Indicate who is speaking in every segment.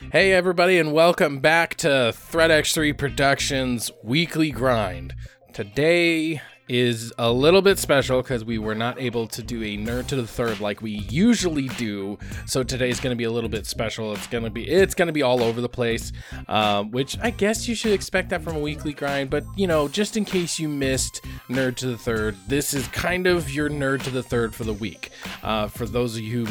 Speaker 1: Hey, everybody, and welcome back to Threat X3 Productions Weekly Grind. Today is a little bit special because we were not able to do a nerd to the third like we usually do. So today's going to be a little bit special. It's going to be it's going to be all over the place, um, which I guess you should expect that from a weekly grind. But you know, just in case you missed nerd to the third, this is kind of your nerd to the third for the week. Uh, for those of you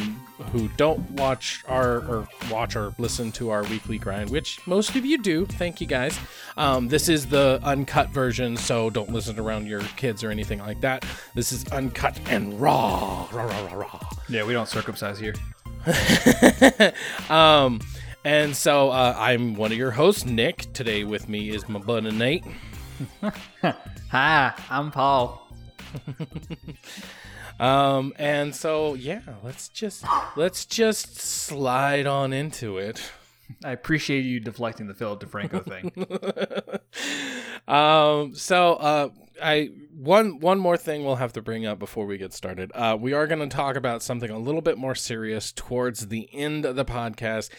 Speaker 1: who don't watch our or watch or listen to our weekly grind, which most of you do. Thank you guys. Um, this is the uncut version, so don't listen around your kids or anything like that. This is uncut and raw, raw, raw, raw, raw.
Speaker 2: Yeah, we don't circumcise here.
Speaker 1: um, and so uh, I'm one of your hosts, Nick. Today with me is my buddy Nate.
Speaker 2: Hi, I'm Paul.
Speaker 1: Um, and so yeah, let's just let's just slide on into it.
Speaker 2: I appreciate you deflecting the Philip DeFranco thing.
Speaker 1: um, so uh, I one one more thing we'll have to bring up before we get started. Uh, we are going to talk about something a little bit more serious towards the end of the podcast.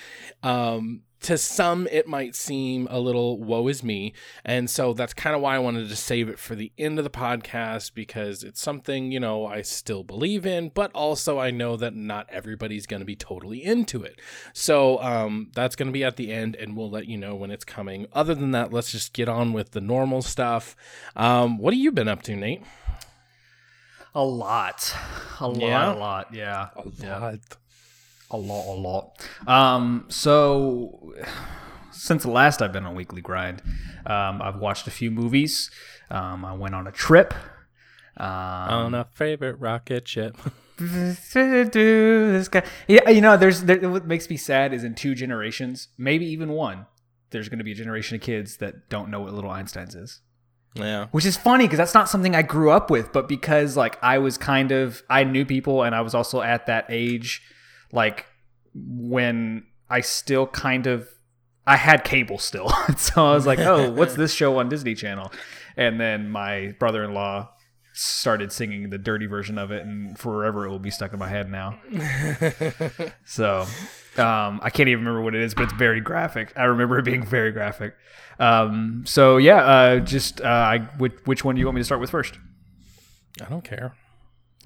Speaker 1: Um, to some it might seem a little woe is me. And so that's kind of why i wanted to save it for the end of the podcast because it's something you know i still believe in but also i know that not everybody's going to be totally into it. So um, that's going to be at the end and we'll let you know when it's coming. Other than that let's just get on with the normal stuff. Um, what have you been up to nate?
Speaker 2: A lot. A lot
Speaker 1: Yeah?
Speaker 2: a lot yeah.
Speaker 1: A
Speaker 2: Yeah. A lot a lot. Um so since the last i've been on weekly grind um i've watched a few movies. Um i went on a trip. Um
Speaker 1: on a favorite rocket ship.
Speaker 2: This guy yeah you know there's there, what makes me sad is in two generations maybe even one there's going to be a generation of kids that don't know what little einsteins is.
Speaker 1: Yeah.
Speaker 2: Which is funny because that's not something I grew up with, but because like I was kind of I knew people and I was also at that age, like when I still kind of I had cable still, so I was like, oh, what's this show on Disney Channel? And then my brother-in-law started singing the dirty version of it, and forever it will be stuck in my head now. So um, I can't even remember what it is, but it's very graphic. I remember it being very graphic. Um, so yeah, uh, just uh, I, which, which one do you want me to start with first?
Speaker 1: i don't care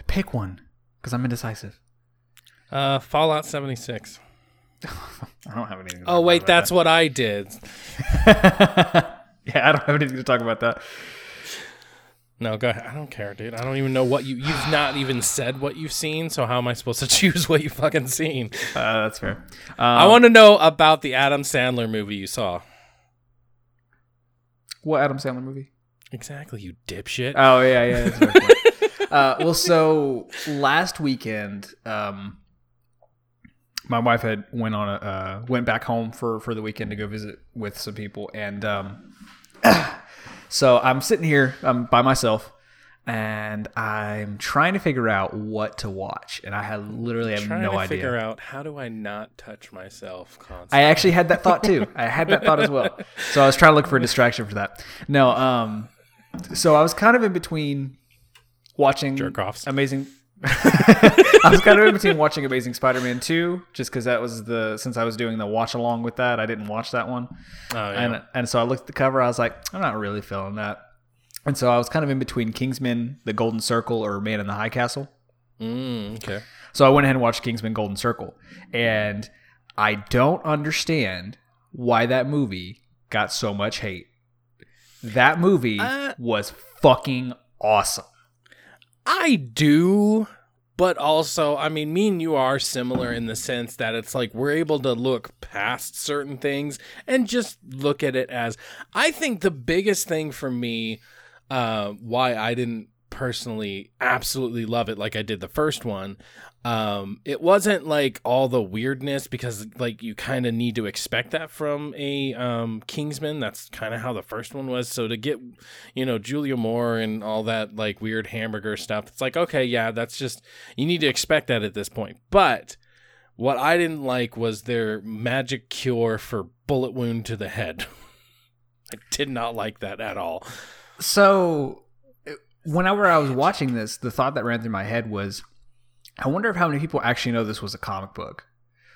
Speaker 2: Pick one, because I'm indecisive.
Speaker 1: Uh fallout 76
Speaker 2: I don't have anything. To
Speaker 1: Oh wait, that's what I did.
Speaker 2: that. yeah, I don't have anything to talk about that.
Speaker 1: No, go ahead. I don't care, dude. I don't even know what you you've not even said what you've seen, so how am I supposed to choose what you fucking seen?
Speaker 2: Uh, that's fair. Um,
Speaker 1: I want to know about the Adam Sandler movie you saw.
Speaker 2: what Adam Sandler movie?
Speaker 1: Exactly, you dipshit.
Speaker 2: Oh yeah, yeah. That's a fair point. uh, well, so last weekend, um, my wife had went on a uh, went back home for for the weekend to go visit with some people, and um, so I'm sitting here, I'm by myself, and I'm trying to figure out what to watch, and I have literally have
Speaker 1: Trying
Speaker 2: no
Speaker 1: to
Speaker 2: idea.
Speaker 1: figure out how do I not touch myself constantly.
Speaker 2: I actually had that thought too. I had that thought as well. So I was trying to look for a distraction for that. No, um, so I was kind of in between watching
Speaker 1: Jerk-offs.
Speaker 2: Amazing. I was kind of in between watching Amazing Spider-Man 2, just because that was the since I was doing the watch along with that, I didn't watch that one,
Speaker 1: oh, yeah.
Speaker 2: and and so I looked at the cover, I was like, I'm not really feeling that, and so I was kind of in between Kingsman, The Golden Circle, or Man in the High Castle.
Speaker 1: mm, okay.
Speaker 2: So I went ahead and watched Kingsman Golden Circle. And I don't understand why that movie got so much hate. That movie
Speaker 1: Uh,
Speaker 2: was fucking awesome.
Speaker 1: I do, but also, I mean, me and you are similar in the sense that it's like we're able to look past certain things and just look at it as. I think the biggest thing for me, uh, why I didn't personally absolutely love it like I did the first one, um, it wasn't like all the weirdness because like you kind of need to expect that from a um Kingsman. That's kind of how the first one was. So to get you know Julianne Moore and all that like weird hamburger stuff, it's like okay, yeah, that's just you need to expect that at this point. But what I didn't like was their magic cure for bullet wound to the head. I did not like that at all.
Speaker 2: So whenever I was watching this, the thought that ran through my head was, I wonder if how many people actually know this was a comic book.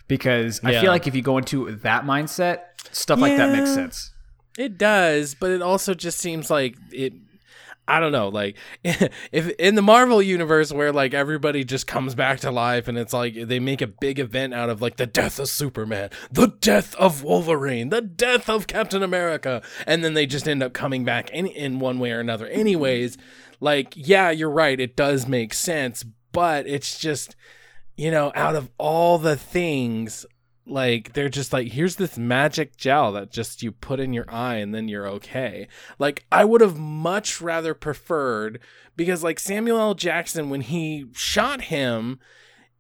Speaker 2: because I feel like if you go into that mindset, stuff like that makes sense.
Speaker 1: It does, but it also just seems like it. I don't know, like if in the Marvel universe where like everybody just comes back to life and it's like they make a big event out of like the death of Superman, the death of Wolverine, the death of Captain America, and then they just end up coming back in in one way or another. Anyways, like yeah, you're right, it does make sense, but it's just you know, out of all the things, like they're just like, here's this magic gel that just you put in your eye and then you're okay. Like I would have much rather preferred because like Samuel L. Jackson when he shot him,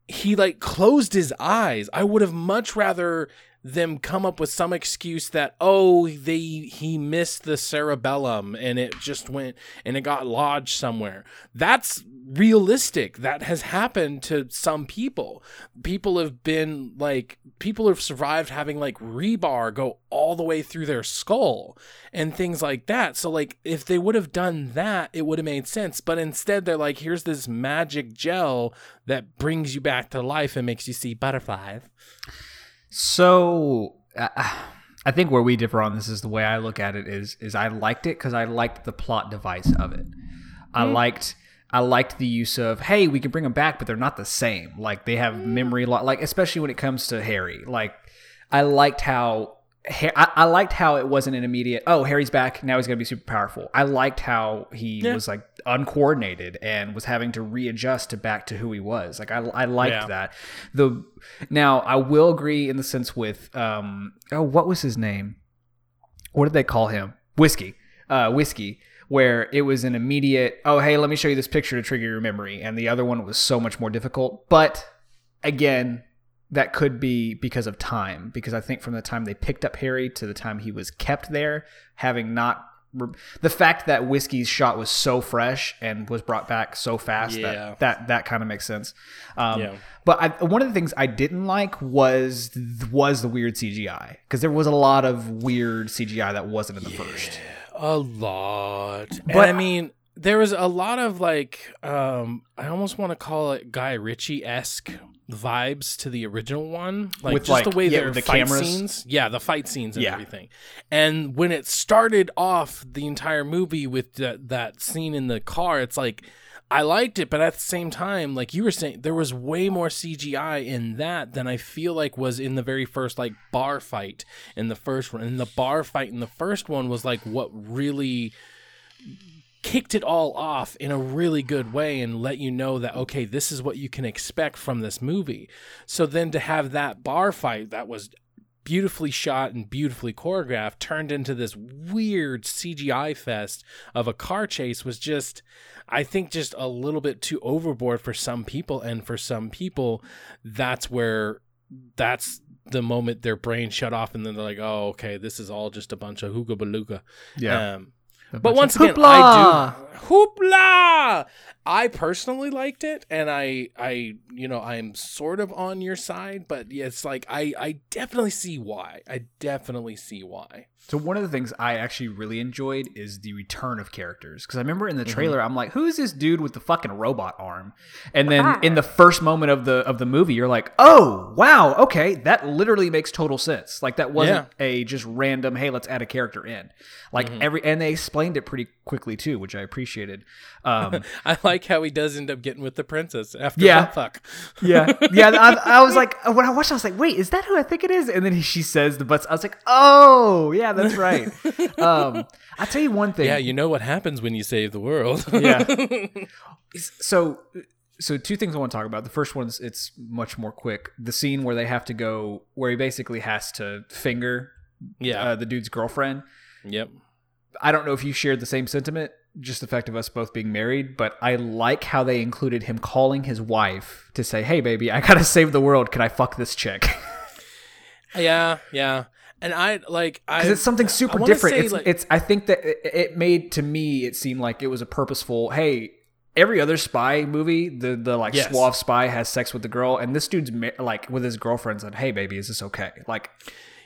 Speaker 1: he like closed his eyes. I would have much rather them come up with some excuse that oh they he missed the cerebellum and it just went and it got lodged somewhere. That's realistic. That has happened to some people. People have been like people have survived having like rebar go all the way through their skull and things like that. So like if they would have done that it would have made sense. But instead they're like here's this magic gel that brings you back to life and makes you see butterflies
Speaker 2: So uh, I think where we differ on this is the way I look at it is is I liked it because I liked the plot device of it. I liked I liked the use of hey we can bring them back but they're not the same. Like they have memory lo- like especially when it comes to Harry. Like I liked how I, I liked how it wasn't an immediate oh Harry's back. Now he's gonna be super powerful. I liked how he
Speaker 1: Yeah.
Speaker 2: was like uncoordinated and was having to readjust to back to who he was. Like I, I liked
Speaker 1: Yeah.
Speaker 2: that. The now I will agree in the sense with um oh what was his name? What did they call him? Whiskey. Uh whiskey where it was an immediate oh hey let me show you this picture to trigger your memory. And the other one was so much more difficult. But again that could be because of time because i think from the time they picked up harry to the time he was kept there having not the fact that whiskey's shot was so fresh and was brought back so fast
Speaker 1: Yeah.
Speaker 2: that that, that kind of makes sense um,
Speaker 1: Yeah.
Speaker 2: but I, one of the things I didn't like was was the weird CGI because there was a lot of weird CGI that wasn't in the first.
Speaker 1: a lot but
Speaker 2: But-
Speaker 1: i mean there was a lot of like um i almost want to call it guy ritchie-esque vibes to the original one like
Speaker 2: With,
Speaker 1: just
Speaker 2: like,
Speaker 1: the way
Speaker 2: yeah,
Speaker 1: their
Speaker 2: the
Speaker 1: fight
Speaker 2: cameras.
Speaker 1: scenes yeah the fight scenes and
Speaker 2: Yeah.
Speaker 1: everything and when it started off the entire movie with that, that scene in the car it's like I liked it, but at the same time, like you were saying, there was way more CGI in that than I feel like was in the very first like bar fight in the first one. And the bar fight in the first one was like what really kicked it all off in a really good way and let you know that okay this is what you can expect from this movie. So then to have that bar fight that was beautifully shot and beautifully choreographed turned into this weird CGI fest of a car chase was just I think just a little bit too overboard for some people. And for some people that's where that's the moment their brain shut off and then they're like oh okay this is all just a bunch of hooga balooga um, but once again, I do hoopla. I personally liked it, and I, I, you know, I'm sort of on your side, but it's like I, I definitely see why. I definitely see why.
Speaker 2: So one of the things I actually really enjoyed is the return of characters because I remember in the
Speaker 1: Mm-hmm.
Speaker 2: trailer I'm like, who's this dude with the fucking robot arm? And then in the first moment of the of the movie, you're like, oh wow, okay, that literally makes total sense. Like that wasn't a just random, hey, let's add a character in. Like
Speaker 1: Mm-hmm.
Speaker 2: every and they explained it pretty quickly too, which I appreciated. Um,
Speaker 1: I like how he does end up getting with the princess after
Speaker 2: Yeah.
Speaker 1: fuck.
Speaker 2: Yeah, yeah. I, I was like, when I watched, I was like, wait, is that who I think it is? And then she says the butts. I was like, oh, yeah, that's right. um, I'll tell you one thing.
Speaker 1: Yeah, you know what happens when you save the world.
Speaker 2: yeah. So, so two things I want to talk about. The first one's it's much more quick. The scene where they have to go, where he basically has to finger
Speaker 1: yeah.
Speaker 2: uh, the dude's girlfriend.
Speaker 1: yep.
Speaker 2: I don't know if you shared the same sentiment, just the fact of us both being married, but I like how they included him calling his wife to say, "Hey, baby, I gotta save the world. Can I fuck this chick?"
Speaker 1: Yeah, yeah. And I like
Speaker 2: Because it's something super different. It's,
Speaker 1: like-
Speaker 2: it's. I think that it, it made to me it seemed like it was a purposeful. Hey, every other spy movie, the the like
Speaker 1: Yes.
Speaker 2: suave spy has sex with the girl, and this dude's like with his girlfriend said, "Hey, baby, is this okay?" Like,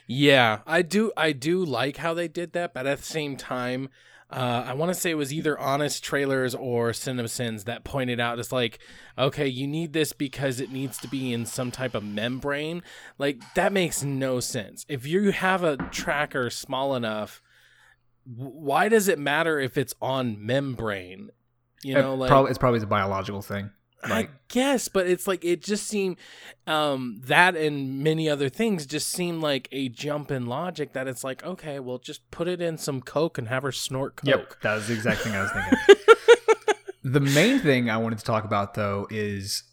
Speaker 1: Yeah, I do. I do like how they did that, but at the same time, uh, I want to say it was either Honest Trailers or CinemaSins that pointed out it's like, okay, you need this because it needs to be in some type of membrane. Like that makes no sense. If you have a tracker small enough, why does it matter if it's on membrane? You know,
Speaker 2: It
Speaker 1: like
Speaker 2: probably, it's probably a biological thing.
Speaker 1: I guess, but it's like it just seemed um, that and many other things just seem like a jump in logic that it's like, okay, well, just put it in some Coke and have her snort Coke.
Speaker 2: Yep, that was the exact thing I was thinking. the main thing I wanted to talk about though is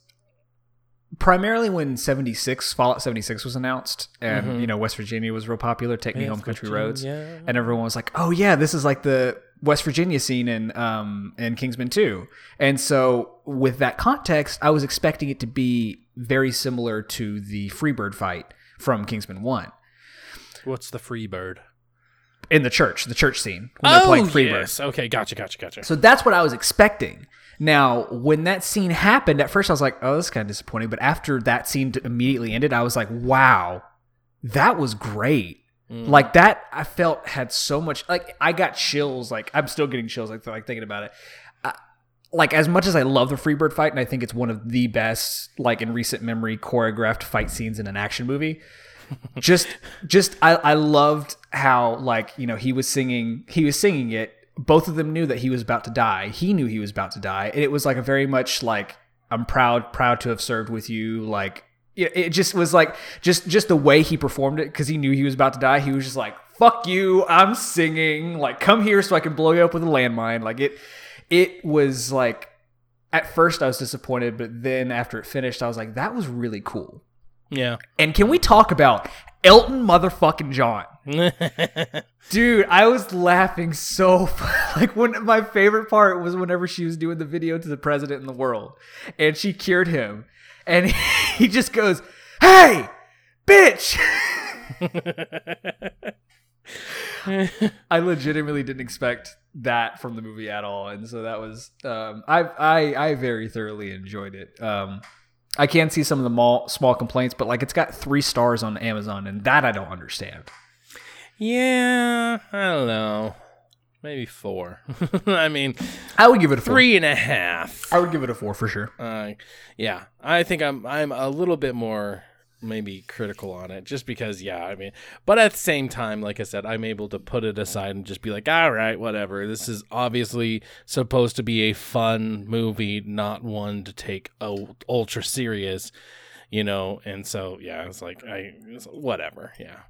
Speaker 2: primarily when 76 Fallout 76 was announced and
Speaker 1: Mhm.
Speaker 2: you know West Virginia was real popular, Take Me
Speaker 1: West
Speaker 2: Home Country Roads,
Speaker 1: Virginia.
Speaker 2: and everyone was like, "Oh yeah, this is like the West Virginia scene in um in Kingsman 2." And so with that context, I was expecting it to be very similar to the Freebird fight from Kingsman 1
Speaker 1: What's the Freebird?
Speaker 2: in the church, the church scene when they're playing Freebird.
Speaker 1: Oh, yes. Okay, gotcha, gotcha, gotcha.
Speaker 2: So that's what I was expecting. Now, when that scene happened, at first I was like, "Oh, this is kind of disappointing." But after that scene immediately ended, I was like, "Wow, that was great!"
Speaker 1: Mm.
Speaker 2: Like that, I felt had so much. Like I got chills. Like I'm still getting chills. Like like thinking about it. Uh, like as much as I love the Freebird fight, and I think it's one of the best, like in recent memory, choreographed fight scenes in an action movie. just just I, I loved how like you know he was singing he was singing it both of them knew that he was about to die he knew he was about to die and it was like a very much like i'm proud proud to have served with you like it, it just was like just just the way he performed it because he knew he was about to die he was just like fuck you i'm singing like come here so i can blow you up with a landmine like it it was like at first i was disappointed but then after it finished i was like that was really cool
Speaker 1: yeah.
Speaker 2: and can we talk about Elton motherfucking John? Dude, I was laughing so like when my favorite part was whenever she was doing the video to the president in the world and she cured him and he just goes, "Hey, bitch." I legitimately didn't expect that from the movie at all, and so that was um, I I I very thoroughly enjoyed it. Um, I can see some of the mall, small complaints, but like it's got three stars on Amazon, and that I don't understand.
Speaker 1: yeah, I don't know. Maybe four. I mean,
Speaker 2: I would give it a four.
Speaker 1: three and a half.
Speaker 2: I would give it a four for sure.
Speaker 1: Uh, yeah, I think I'm I'm a little bit more maybe critical on it just because yeah i mean but at the same time like i said i'm able to put it aside and just be like all right whatever this is obviously supposed to be a fun movie not one to take ultra serious you know and so yeah it's like i it's whatever yeah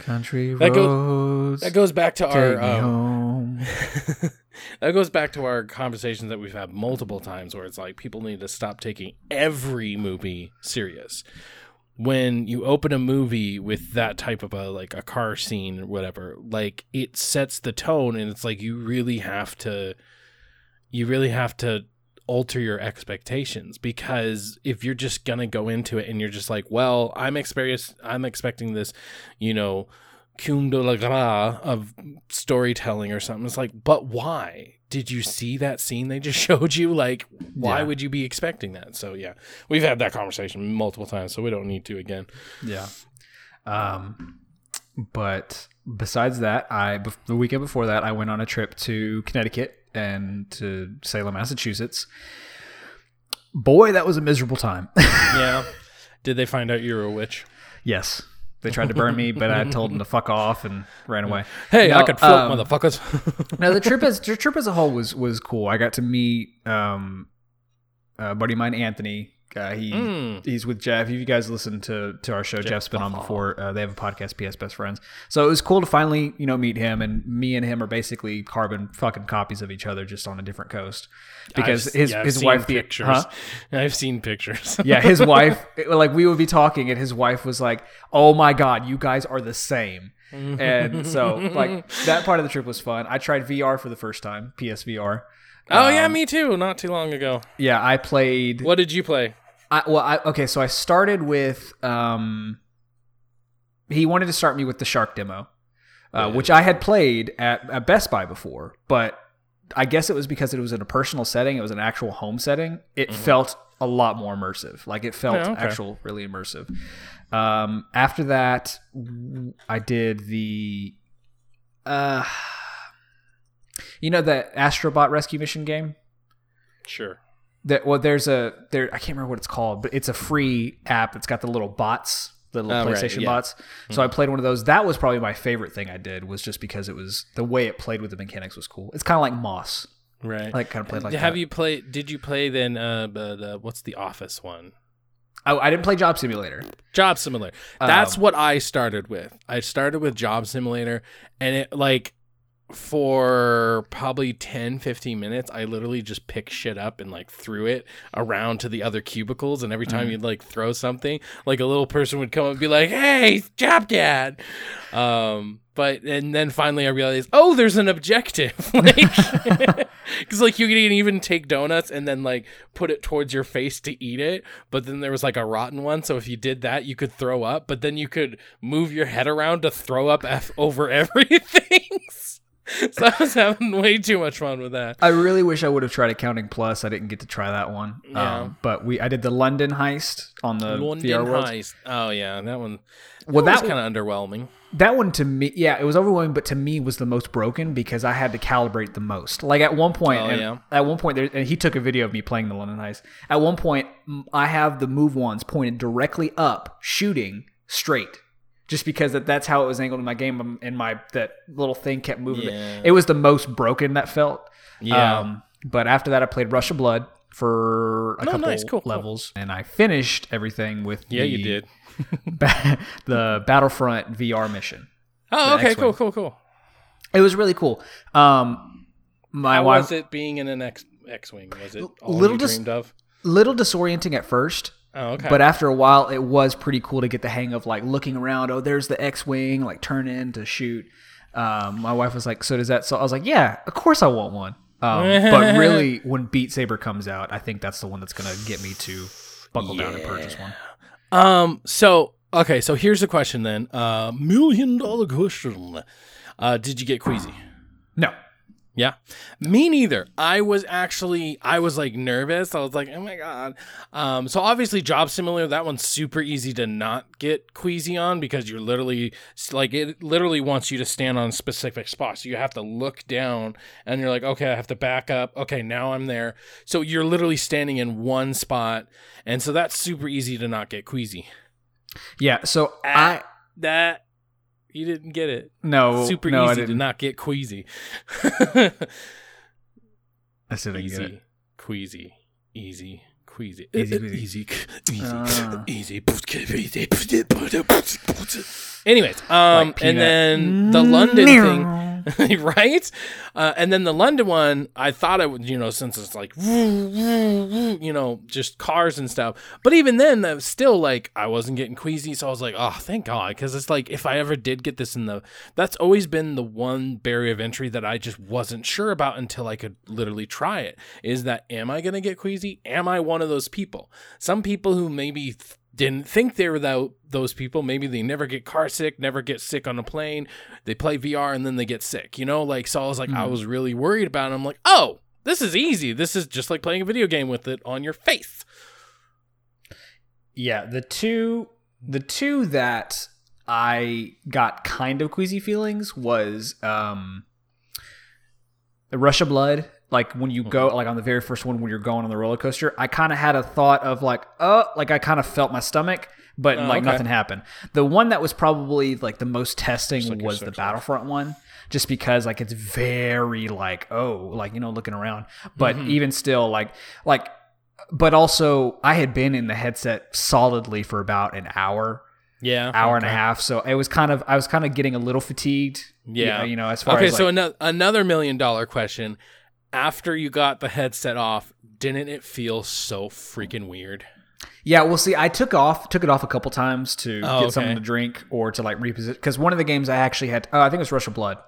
Speaker 2: Country
Speaker 1: That goes- that goes back to our um,
Speaker 2: home.
Speaker 1: that goes back to our conversations that we've had multiple times where it's like people need to stop taking every movie serious when you open a movie with that type of a like a car scene or whatever like it sets the tone and it's like you really have to you really have to alter your expectations because if you're just gonna go into it and you're just like well i'm experienced i'm expecting this you know cum de la gras of storytelling or something it's like but why? Did you see that scene they just showed you? Like why
Speaker 2: Yeah.
Speaker 1: would you be expecting that? So yeah we've had that conversation multiple times so we don't need to again.
Speaker 2: Yeah. Um, but besides that, I the weekend before that, I went on a trip to Connecticut and to Salem, Massachusetts. Boy, that was a miserable time.
Speaker 1: yeah did they find out you were a witch
Speaker 2: yes, they tried to burn me, but I told them to fuck off and ran away.
Speaker 1: hey i could float
Speaker 2: um,
Speaker 1: motherfuckers
Speaker 2: now the trip as the trip as a whole was was cool. I got to meet um, a buddy of mine, Anthony. Uh, he
Speaker 1: Mm.
Speaker 2: he's with Jeff. If you guys listen to to our show,
Speaker 1: Jeff
Speaker 2: Jeff's been on before. Uh, they have a podcast, PS Best Friends. So it was cool to finally you know meet him, and me and him are basically carbon fucking copies of each other, just on a different coast. Because
Speaker 1: I've-
Speaker 2: his
Speaker 1: yeah,
Speaker 2: his wife, the
Speaker 1: pictures
Speaker 2: huh?
Speaker 1: i've seen pictures
Speaker 2: yeah, his wife, like we would be talking, and his wife was like, "Oh my god, you guys are the same." and so like that part of the trip was fun. I tried VR for the first time, PSVR.
Speaker 1: oh yeah
Speaker 2: Um,
Speaker 1: me too not too long ago
Speaker 2: Yeah, I played.
Speaker 1: what did you play
Speaker 2: I, well, I, okay, so I started with. um He wanted to start me with the Shark demo, uh, which I had played at, at Best Buy before, but I guess it was because it was in a personal setting. It was an actual home setting. It felt a lot more immersive. Like it felt
Speaker 1: Yeah, okay.
Speaker 2: actual, really immersive. Um, after that, I did the. Uh, You know the Astrobot Rescue Mission game?
Speaker 1: Sure.
Speaker 2: That well, there's a there. I can't remember what it's called, but it's a free app. It's got the little bots, the little
Speaker 1: Oh, right,
Speaker 2: PlayStation
Speaker 1: yeah.
Speaker 2: bots. So I played one of those. That was probably my favorite thing I did. Was just because it was the way it played with the mechanics was cool. It's kind of like Moss.
Speaker 1: Right.
Speaker 2: I like kind of played like
Speaker 1: Have
Speaker 2: that.
Speaker 1: you played? Did you play then? Uh, the, the what's the Office one?
Speaker 2: Oh, I didn't play Job Simulator.
Speaker 1: Job Simulator. That's
Speaker 2: Um,
Speaker 1: what I started with. I started with Job Simulator, and it like for probably 10 15 minutes i literally just picked shit up and like threw it around to the other cubicles and every time
Speaker 2: Mm-hmm.
Speaker 1: you'd like throw something like a little person would come up and be like hey job dad um but and then finally i realized oh there's an objective like because like you can even take donuts and then like put it towards your face to eat it but then there was like a rotten one so if you did that you could throw up but then you could move your head around to throw up F over everything so i was having way too much fun with that
Speaker 2: I really wish I would have tried Accounting Plus. I didn't get to try that one.
Speaker 1: Yeah.
Speaker 2: Um, but we I did the London heist on the
Speaker 1: London
Speaker 2: VR world.
Speaker 1: heist oh yeah that one
Speaker 2: Well,
Speaker 1: that was kind of underwhelming
Speaker 2: That one to me, yeah, it was overwhelming, but to me was the most broken because I had to calibrate the most. Like at one point,
Speaker 1: Oh,
Speaker 2: and
Speaker 1: yeah.
Speaker 2: at one point, there, and he took a video of me playing the London Heist. At one point, I have the move ones pointed directly up, shooting straight, just because that, that's how it was angled in my game, um, and my that little thing kept moving.
Speaker 1: Yeah.
Speaker 2: It was the most broken that felt.
Speaker 1: Yeah.
Speaker 2: Um, but after that, I played Rush of Blood for a
Speaker 1: Oh,
Speaker 2: couple
Speaker 1: nice. Cool, cool.
Speaker 2: levels, and I finished everything with
Speaker 1: yeah
Speaker 2: the,
Speaker 1: you did
Speaker 2: the Battlefront VR mission.
Speaker 1: oh okay cool cool cool
Speaker 2: It was really cool. Um, my
Speaker 1: how
Speaker 2: wife
Speaker 1: was it being in an X X-wing? Was it all
Speaker 2: little
Speaker 1: you
Speaker 2: dis-
Speaker 1: dreamed of?
Speaker 2: little disorienting at first,
Speaker 1: Oh, okay.
Speaker 2: but after a while, it was pretty cool to get the hang of like looking around. Oh, there's the X-wing, like turn in to shoot. Um, my wife was like, "So does that?" So I was like, "Yeah, of course I want one." Um, but really, when Beat Saber comes out, I think that's the one that's gonna get me to buckle down and purchase one.
Speaker 1: Um. So okay. So here's the question then. Uh, million dollar question. Uh, did you get queasy?
Speaker 2: No,
Speaker 1: Yeah. Me neither. I was actually I was like nervous. I was like, oh my god. Um. So obviously, Job Simulator that one's super easy to not get queasy on because you're literally like it literally wants you to stand on a specific spot. So you have to look down and you're like, okay, I have to back up. Okay, now I'm there. So you're literally standing in one spot, and so that's super easy to not get queasy.
Speaker 2: yeah. So I
Speaker 1: that you didn't get it.
Speaker 2: no
Speaker 1: Super
Speaker 2: no,
Speaker 1: easy to not get queasy.
Speaker 2: I said didn't get it.
Speaker 1: easy, queasy, easy, queasy,
Speaker 2: Easy,
Speaker 1: easy,
Speaker 2: queasy.
Speaker 1: easy, easy, ah. easy. Anyways, um,
Speaker 2: Like
Speaker 1: and then the London thing, right? Uh, and then the London one, I thought I would, you know, since it's like, you know, just cars and stuff. But even then, that was still like I wasn't getting queasy, so I was like, oh, thank God, because it's like if I ever did get this in the, that's always been the one barrier of entry that I just wasn't sure about until I could literally try it. Is that am I gonna get queasy? Am I one of those people? Some people who maybe. Didn't think they were tho- those people. Maybe they never get car sick, never get sick on a plane. They play VR and then they get sick, you know? Like, so I was like, I was really worried about it. I'm like, oh, this is easy. This is just like playing a video game with it on your face.
Speaker 2: Yeah, the two the two that I got kind of queasy feelings was um of Blood. Like when you go like on the very first one when you're going on the roller coaster, I kind of had a thought of like, oh, like I kind of felt my stomach, but
Speaker 1: Oh,
Speaker 2: like
Speaker 1: okay.
Speaker 2: nothing happened. The one that was probably like the most testing
Speaker 1: like
Speaker 2: was the. Battlefront one, just because like it's very like oh like you know looking around, but
Speaker 1: Mm-hmm.
Speaker 2: even still like like but also I had been in the headset solidly for about an hour,
Speaker 1: Yeah.
Speaker 2: hour and a half. So it was kind of I was kind of getting a little fatigued. you
Speaker 1: Yeah.
Speaker 2: know, you know as far as.
Speaker 1: Okay,
Speaker 2: as
Speaker 1: so
Speaker 2: like,
Speaker 1: another another million dollar question. After you got the headset off, didn't it feel so freaking weird?
Speaker 2: yeah. Well, see, I took off took it off a couple times to
Speaker 1: Oh,
Speaker 2: get something to drink or to like reposition because one of the games I actually had. Oh, I think it was Rush of Blood.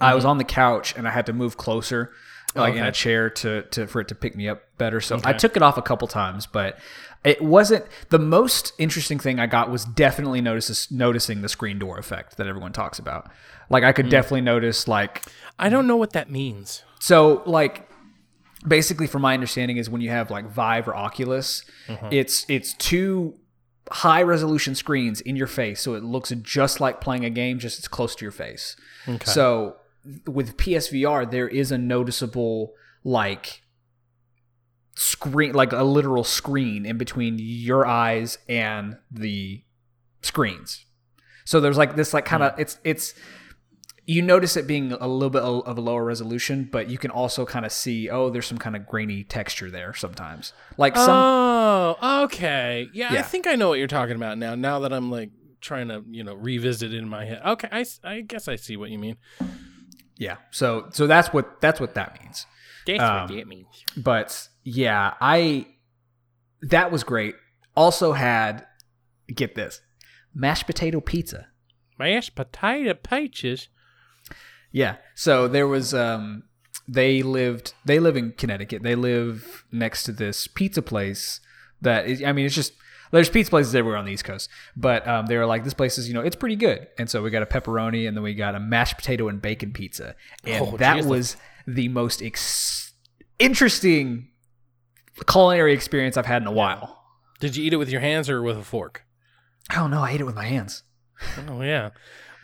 Speaker 2: I
Speaker 1: Mm-hmm.
Speaker 2: was on the couch and I had to move closer, like in a chair to to for it to pick me up better. So I took it off a couple times, but it wasn't the most interesting thing I got was definitely notices noticing the screen door effect that everyone talks about. Like I could
Speaker 1: Mm.
Speaker 2: definitely notice like
Speaker 1: I don't know what that means.
Speaker 2: So like basically from my understanding is when you have like Vive or Oculus,
Speaker 1: Mm-hmm.
Speaker 2: it's it's two high resolution screens in your face so it looks just like playing a game just it's close to your face.
Speaker 1: Okay.
Speaker 2: So with PSVR there is a noticeable like screen like a literal screen in between your eyes and the screens. So there's like this like kind of it's it's you notice it being a little bit of a lower resolution, but you can also kind of see oh there's some kind of grainy texture there sometimes. Like some
Speaker 1: Oh, okay. Yeah, I think I know what you're talking about now. Now that I'm like trying to, you know, revisit it in my head. Okay, I, I guess I see what you mean.
Speaker 2: yeah. So so that's what that's what that means.
Speaker 1: That's
Speaker 2: Um,
Speaker 1: what that means.
Speaker 2: but yeah, I that was great. Also had get this mashed potato pizza.
Speaker 1: Mashed potato peaches.
Speaker 2: Yeah. So there was um they lived they live in Connecticut. They live next to this pizza place that is I mean it's just there's pizza places everywhere on the East Coast, but um, they were like, this place is, you know, it's pretty good. And so we got a pepperoni and then we got a mashed potato and bacon pizza. And
Speaker 1: Oh,
Speaker 2: that
Speaker 1: geez.
Speaker 2: was the most ex- interesting culinary experience I've had in a while.
Speaker 1: Did you eat it with your hands or with a fork?
Speaker 2: I don't know. I ate it with my hands.
Speaker 1: Oh yeah.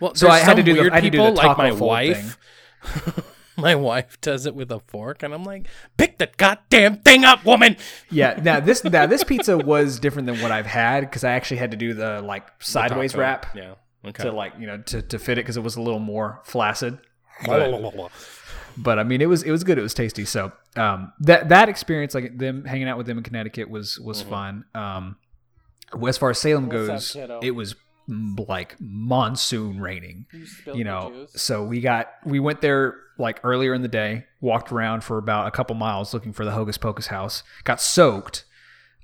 Speaker 1: Well,
Speaker 2: So I had to
Speaker 1: some
Speaker 2: do the-
Speaker 1: weird
Speaker 2: I had to do
Speaker 1: people
Speaker 2: the
Speaker 1: like
Speaker 2: taco
Speaker 1: my wife. my wife does it with a fork, and I'm like, pick the goddamn thing up, woman.
Speaker 2: Yeah. Now this now this pizza was different than what I've had because I actually had to do the like sideways
Speaker 1: Taco.
Speaker 2: wrap
Speaker 1: Yeah. Okay.
Speaker 2: to like you know to, to fit it because it was a little more flaccid. But, but I mean it was it was good. It was tasty. So um that that experience like them hanging out with them in Connecticut was was fun. Um, as far as Salem
Speaker 1: Mm-hmm. What's
Speaker 2: goes,
Speaker 1: kiddo?
Speaker 2: it was like monsoon raining. you know so we got we went there like earlier in the day walked around for about a couple miles looking for the hocus pocus house got soaked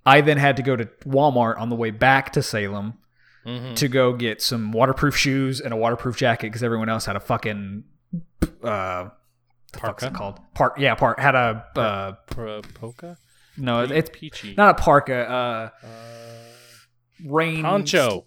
Speaker 2: i then had to go to walmart on the way back to salem
Speaker 1: Mhm.
Speaker 2: to go get some waterproof shoes and a waterproof jacket because everyone else had a fucking uh the fuck's it
Speaker 1: Parka?
Speaker 2: called park yeah park had a uh
Speaker 1: Pro- polka.
Speaker 2: no it's
Speaker 1: peachy.
Speaker 2: not a parka uh rain
Speaker 1: Poncho.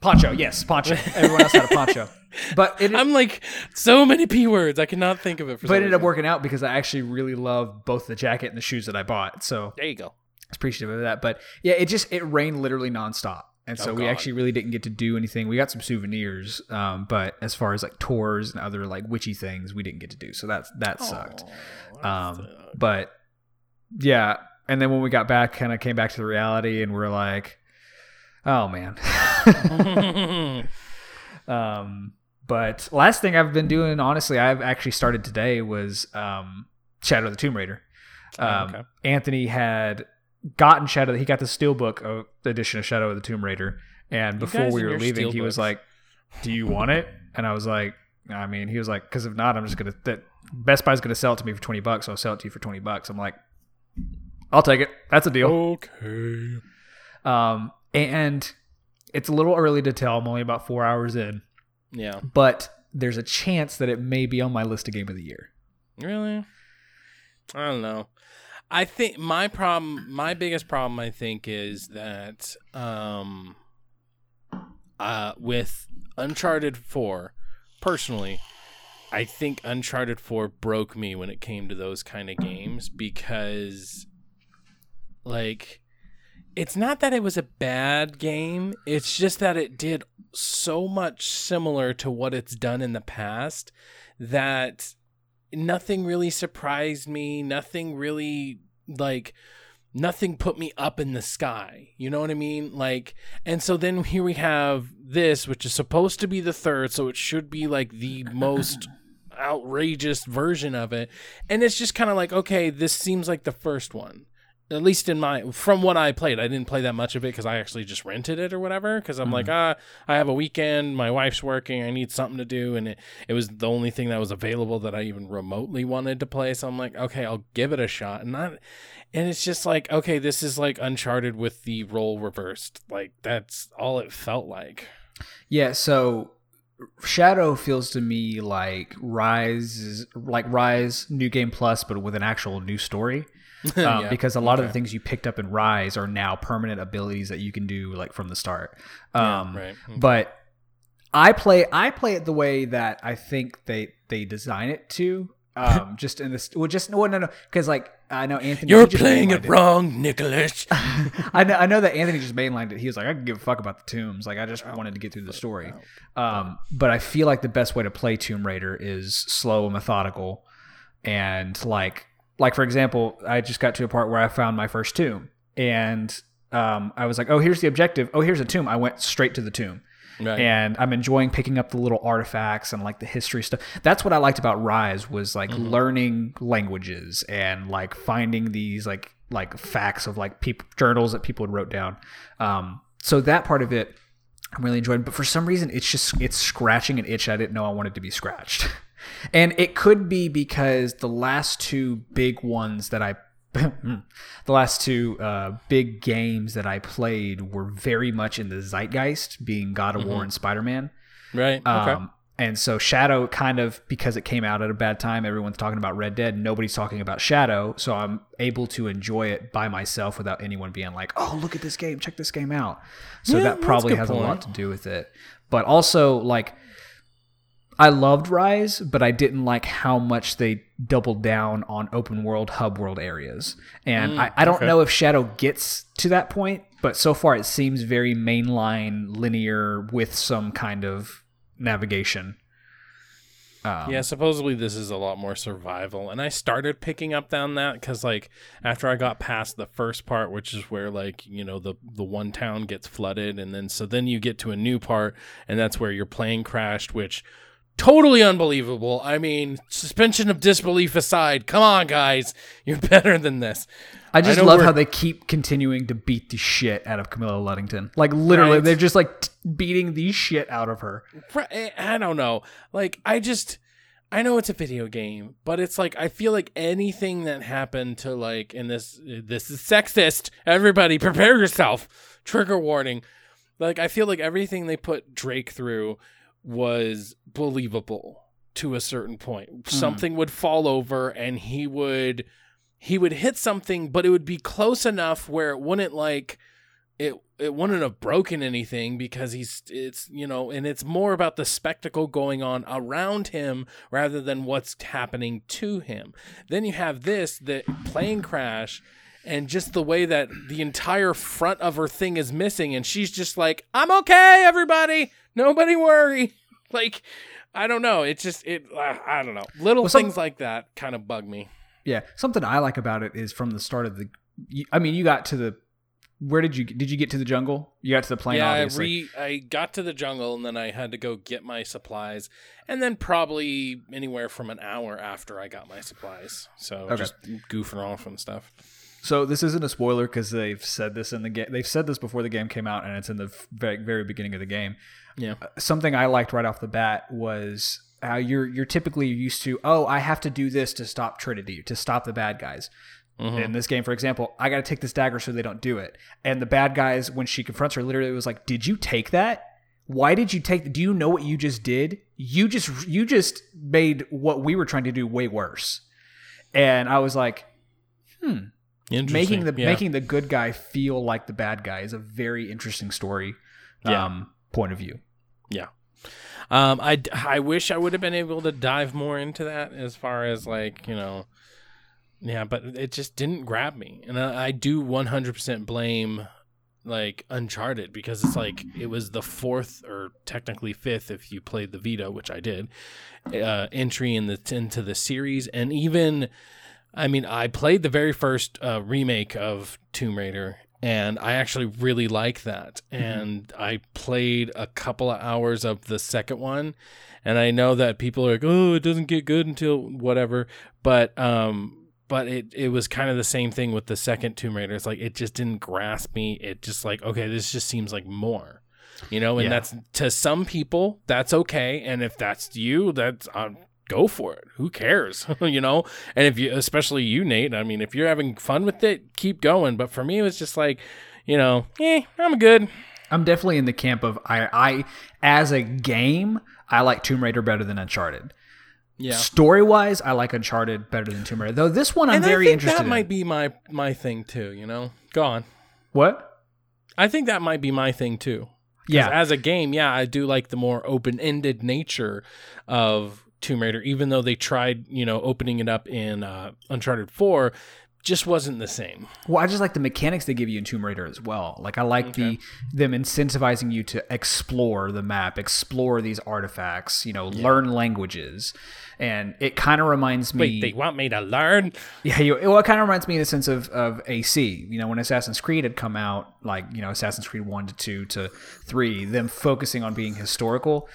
Speaker 2: Poncho yes poncho everyone else had a poncho but it,
Speaker 1: I'm like so many p words. I cannot think of it. For
Speaker 2: but
Speaker 1: some
Speaker 2: it ended up working out because I actually really love both the jacket and the shoes that I bought. So
Speaker 1: There you go.
Speaker 2: I was appreciative of that. But yeah, it just it rained literally nonstop. And so
Speaker 1: Oh,
Speaker 2: we actually really didn't get to do anything. We got some souvenirs, um, but as far as like tours and other like witchy things, we didn't get to do. So that's that sucked.
Speaker 1: Aw,
Speaker 2: Um,
Speaker 1: that
Speaker 2: but yeah, and then when we got back, kind of came back to the reality, and we're like, oh man. Um, but last thing I've been doing, honestly, I've actually started today was um, Shadow of the Tomb Raider. Um,
Speaker 1: Oh, okay.
Speaker 2: Anthony had gotten Shadow. He got the steelbook edition of Shadow of the Tomb Raider, and
Speaker 1: You
Speaker 2: before we were leaving, he was like, "Do you want it?" And I was like, "I mean," he was like, "Because if not, I'm just gonna that Best Buy's gonna sell it to me for twenty bucks. So I'll sell it to you for twenty bucks." I'm like, "I'll take it. That's a deal."
Speaker 1: okay.
Speaker 2: Um, and it's a little early to tell. I'm only about four hours in
Speaker 1: Yeah.
Speaker 2: but there's a chance that it may be on my list of game of the year.
Speaker 1: Really? I don't know. I think my problem, my biggest problem, I think, is that um, uh, with Uncharted Four, personally, I think Uncharted Four broke me when it came to those kind of games because, like, it's not that it was a bad game. It's just that it did so much similar to what it's done in the past that nothing really surprised me. Nothing really like nothing put me up in the sky. You know what I mean? Like and so then here we have this which is supposed to be the third, so it should be like the most outrageous version of it. And it's just kind of like, okay, this seems like the first one. At least in my from what I played, I didn't play that much of it because I actually just rented it or whatever. Because I'm like, ah, I have a weekend, my wife's working, I need something to do, and it, it was the only thing that was available that I even remotely wanted to play. So I'm like, okay, I'll give it a shot. And not, and it's just like, okay, this is like Uncharted with the role reversed. Like that's all it felt like.
Speaker 2: Yeah, so Shadow feels to me like Rise like Rise New Game Plus, but with an actual new story. Um,
Speaker 1: Yeah,
Speaker 2: Because a lot of the things you picked up in Rise are now permanent abilities that you can do like from the start.
Speaker 1: Yeah,
Speaker 2: Um,
Speaker 1: right.
Speaker 2: But I play I play it the way that I think they they design it to. Um, just in this, well, just no, no, no, because like I know Anthony.
Speaker 1: You're playing it wrong, Nicholas.
Speaker 2: I know, I know that Anthony just mainlined it. He was like, I can give a fuck about the tombs. Like, I just wanted to get through the story. Um, but I feel like the best way to play Tomb Raider is slow and methodical, and like, like for example, I just got to a part where I found my first tomb, and um, I was like, oh, here's the objective. Oh, here's a tomb. I went straight to the tomb.
Speaker 1: Right.
Speaker 2: And I'm enjoying picking up the little artifacts and like the history stuff. That's what I liked about Rise was like learning languages and like finding these like like facts of like people journals that people had wrote down. Um, so that part of it I'm really enjoying. But for some reason, it's just it's scratching an itch I didn't know I wanted to be scratched. And it could be because the last two big ones that I the last two uh, big games that I played were very much in the zeitgeist, being God of War and Spider Man.
Speaker 1: right. Okay.
Speaker 2: Um, and so Shadow kind of because it came out at a bad time, everyone's talking about Red Dead, nobody's talking about Shadow, so I'm able to enjoy it by myself without anyone being like, "Oh, look at this game, check this game out." So
Speaker 1: Yeah,
Speaker 2: that probably has a lot to do with it. But also like I loved Rise, but I didn't like how much they doubled down on open world, hub world areas. And I, I don't
Speaker 1: Mm, okay.
Speaker 2: know if Shadow gets to that point, but so far it seems very mainline, linear, with some kind of navigation. Um,
Speaker 1: Yeah, supposedly this is a lot more survival, and I started picking up down that because, like, after I got past the first part, which is where, like, you know, the the one town gets flooded, and then so then you get to a new part, and that's where your plane crashed, which totally unbelievable. I mean, suspension of disbelief aside, come on, guys, you're better than this.
Speaker 2: I just
Speaker 1: know
Speaker 2: love how they keep continuing to beat the shit out of Camilla Luddington. Like literally,
Speaker 1: Right.
Speaker 2: they're just like t- beating the shit out of her.
Speaker 1: Eh, I don't know. Like, I just, I know it's a video game, but it's like I feel like anything that happened to like, and this this is sexist. Everybody, prepare yourself. Trigger warning. Like, I feel like everything they put Drake through was believable to a certain point. Hmm. Something would fall over, and he would he would hit something, but it would be close enough where it wouldn't like it it wouldn't have broken anything because he's it's you know and it's more about the spectacle going on around him rather than what's happening to him. Then you have this the plane crash and just the way that the entire front of her thing is missing and she's just like i'm okay everybody nobody worry like i don't know it's just it uh, i don't know little
Speaker 2: Well, some-
Speaker 1: things like that kind of bug me
Speaker 2: Yeah, something I like about it is from the start of the. I mean, you got to the. Where did you did you get to the jungle? You got to the plane,
Speaker 1: yeah,
Speaker 2: obviously.
Speaker 1: I re I got to the jungle and then I had to go get my supplies, and then probably anywhere from an hour after I got my supplies. So
Speaker 2: Okay.
Speaker 1: just goofing off and stuff.
Speaker 2: So this isn't a spoiler because they've said this in the game. They've said this before the game came out, and it's in the very, very beginning of the game.
Speaker 1: Yeah,
Speaker 2: Something I liked right off the bat was how you're you're typically used to. Oh, I have to do this to stop Trinity, to stop the bad guys. In this game, for example, I got to take this dagger so they don't do it. And the bad guys, when she confronts her, literally was like, "Did you take that? Why did you take? Do you know what you just did? You just you just made what we were trying to do way worse." And I was like, "Hmm."
Speaker 1: making
Speaker 2: the
Speaker 1: yeah.
Speaker 2: making the good guy feel like the bad guy is a very interesting story
Speaker 1: Yeah.
Speaker 2: um, point of view.
Speaker 1: Yeah. Um, I, I wish I would have been able to dive more into that as far as like, you know, yeah, but it just didn't grab me. And I, I do 100% blame like Uncharted because it's like it was the fourth or technically fifth if you played the Vita, which I did, uh, entry in the into the series. And even, I mean, I played the very first uh, remake of Tomb Raider and I actually really like that. And I played a couple of hours of the second one, and I know that people are like, "Oh, it doesn't get good until whatever," but um. But it, it was kind of the same thing with the second Tomb Raider. It's like it just didn't grasp me. It just like okay, this just seems like more, you know. And
Speaker 2: Yeah.
Speaker 1: that's to some people that's okay, and if that's you, that's uh, go for it. Who cares, you know? And if you, especially you, Nate, I mean, if you're having fun with it, keep going. But for me, it was just like, you know, eh, I'm good.
Speaker 2: I'm definitely in the camp of I, I as a game, I like Tomb Raider better than Uncharted.
Speaker 1: Yeah.
Speaker 2: Story wise, I like Uncharted better than Tomb Raider. Though this one I'm
Speaker 1: and
Speaker 2: very
Speaker 1: I think
Speaker 2: interested
Speaker 1: that might be my my thing too. You know, go on.
Speaker 2: what?
Speaker 1: I think that might be my thing too.
Speaker 2: Yeah.
Speaker 1: As a game, yeah, I do like the more open ended nature of Tomb Raider, even though they tried, you know, opening it up in uh, Uncharted 4, just wasn't the same.
Speaker 2: Well, I just like the mechanics they give you in Tomb Raider as well. Like I like
Speaker 1: Okay.
Speaker 2: the them incentivizing you to explore the map, explore these artifacts, you know, learn languages. And it kind of reminds me
Speaker 1: Wait, they want me to learn?
Speaker 2: Yeah, you, well, it kind of reminds me in the sense of, of AC. You know, when Assassin's Creed had come out, like you know, Assassin's Creed one to two to three, them focusing on being historical.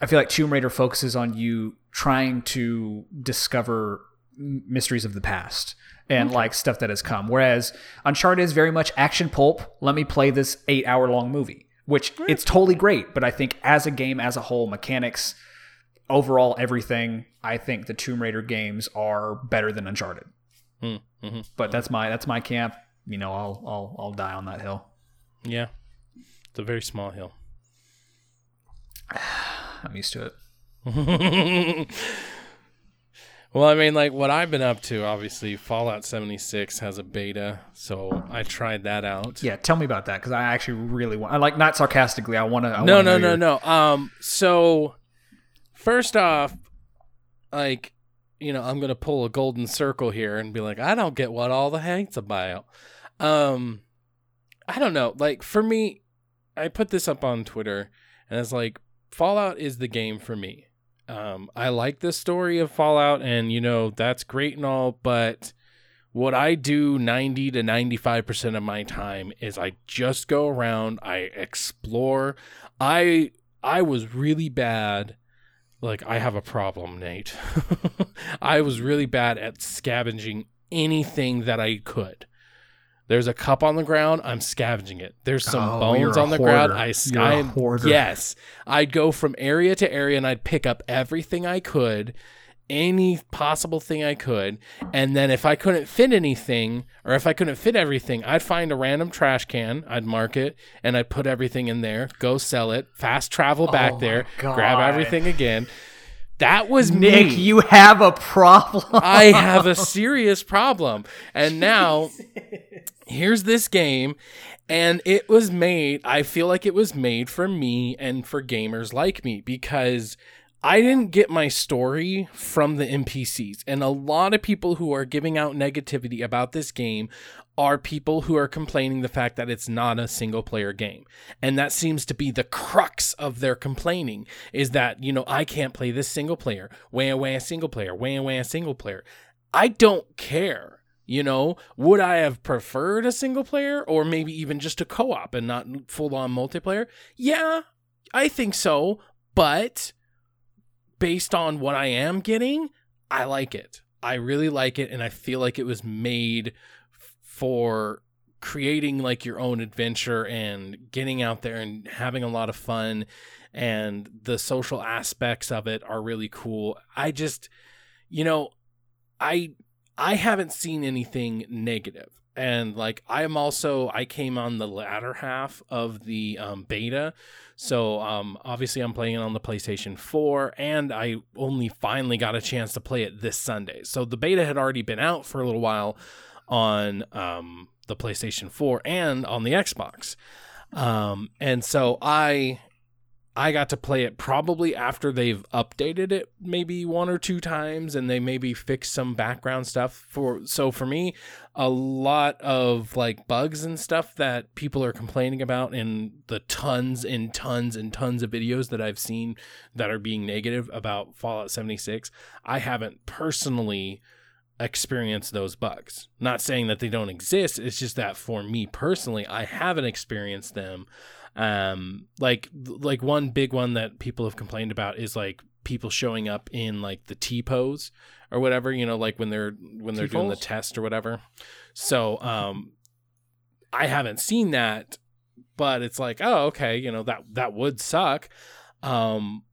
Speaker 2: I feel like Tomb Raider focuses on you trying to discover mysteries of the past and like stuff that has come. Whereas Uncharted is very much action pulp. Let me play this eight hour long movie, which it's totally great. But I think as a game as a whole, mechanics, overall everything, I think the Tomb Raider games are better than Uncharted.
Speaker 1: Mm-hmm.
Speaker 2: But that's my that's my camp. You know, I'll I'll I'll die on that hill.
Speaker 1: Yeah. It's a very small hill.
Speaker 2: I'm used to it.
Speaker 1: well, I mean, like what I've been up to, obviously, Fallout 76 has a beta, so I tried that out.
Speaker 2: Yeah, tell me about that because I actually really want. I like not sarcastically. I want to.
Speaker 1: No, no, no, no. Um, so first off, like, you know, I'm gonna pull a golden circle here and be like, I don't get what all the hate's about. Um, I don't know. Like for me, I put this up on Twitter, and it's like Fallout is the game for me. Um, I like the story of Fallout, and you know that's great and all, but what I do 90 to 95% of my time is I just go around, I explore. I I was really bad. Like I have a problem, Nate. I was really bad at scavenging anything that I could. There's a cup on the ground. I'm scavenging it. There's some
Speaker 2: Oh,
Speaker 1: bones on the ground. I
Speaker 2: You're hoarder.
Speaker 1: Yes, I'd go from area to area and I'd pick up everything I could, any possible thing I could, and then if I couldn't fit anything or if I couldn't fit everything, I'd find a random trash can, I'd mark it, and I'd put everything in there, go sell it, fast travel back
Speaker 2: Oh
Speaker 1: there, grab everything again. That was
Speaker 2: Nick,
Speaker 1: me.
Speaker 2: you have a problem.
Speaker 1: I have a serious problem. And now here's this game and it was made I feel like it was made for me and for gamers like me because I didn't get my story from the NPCs. And a lot of people who are giving out negativity about this game are people who are complaining the fact that it's not a single player game. And that seems to be the crux of their complaining is that, you know, I can't play this single player. Wah wah single player. Wah wah single player. I don't care. You know, would I have preferred a single player or maybe even just a co op and not full on multiplayer? Yeah, I think so. But based on what I am getting, I like it. I really like it. And I feel like it was made for creating like your own adventure and getting out there and having a lot of fun. And the social aspects of it are really cool. I just, you know, I I haven't seen anything negative. And like I'm also I came on the latter half of the um, beta. So um obviously I'm playing it on the PlayStation 4 and I only finally got a chance to play it this Sunday. So the beta had already been out for a little while on um the PlayStation 4 and on the Xbox. Um and so I I got to play it probably after they've updated it maybe one or two times and they maybe fixed some background stuff for so for me a lot of like bugs and stuff that people are complaining about in the tons and tons and tons of videos that I've seen that are being negative about Fallout 76 I haven't personally experienced those bugs not saying that they don't exist it's just that for me personally I haven't experienced them. Um like like one big one that people have complained about is like people showing up in like the T pose or whatever you know like when they're when they're doing the test or whatever. So um I haven't seen that but it's like oh okay you know that that would suck. Um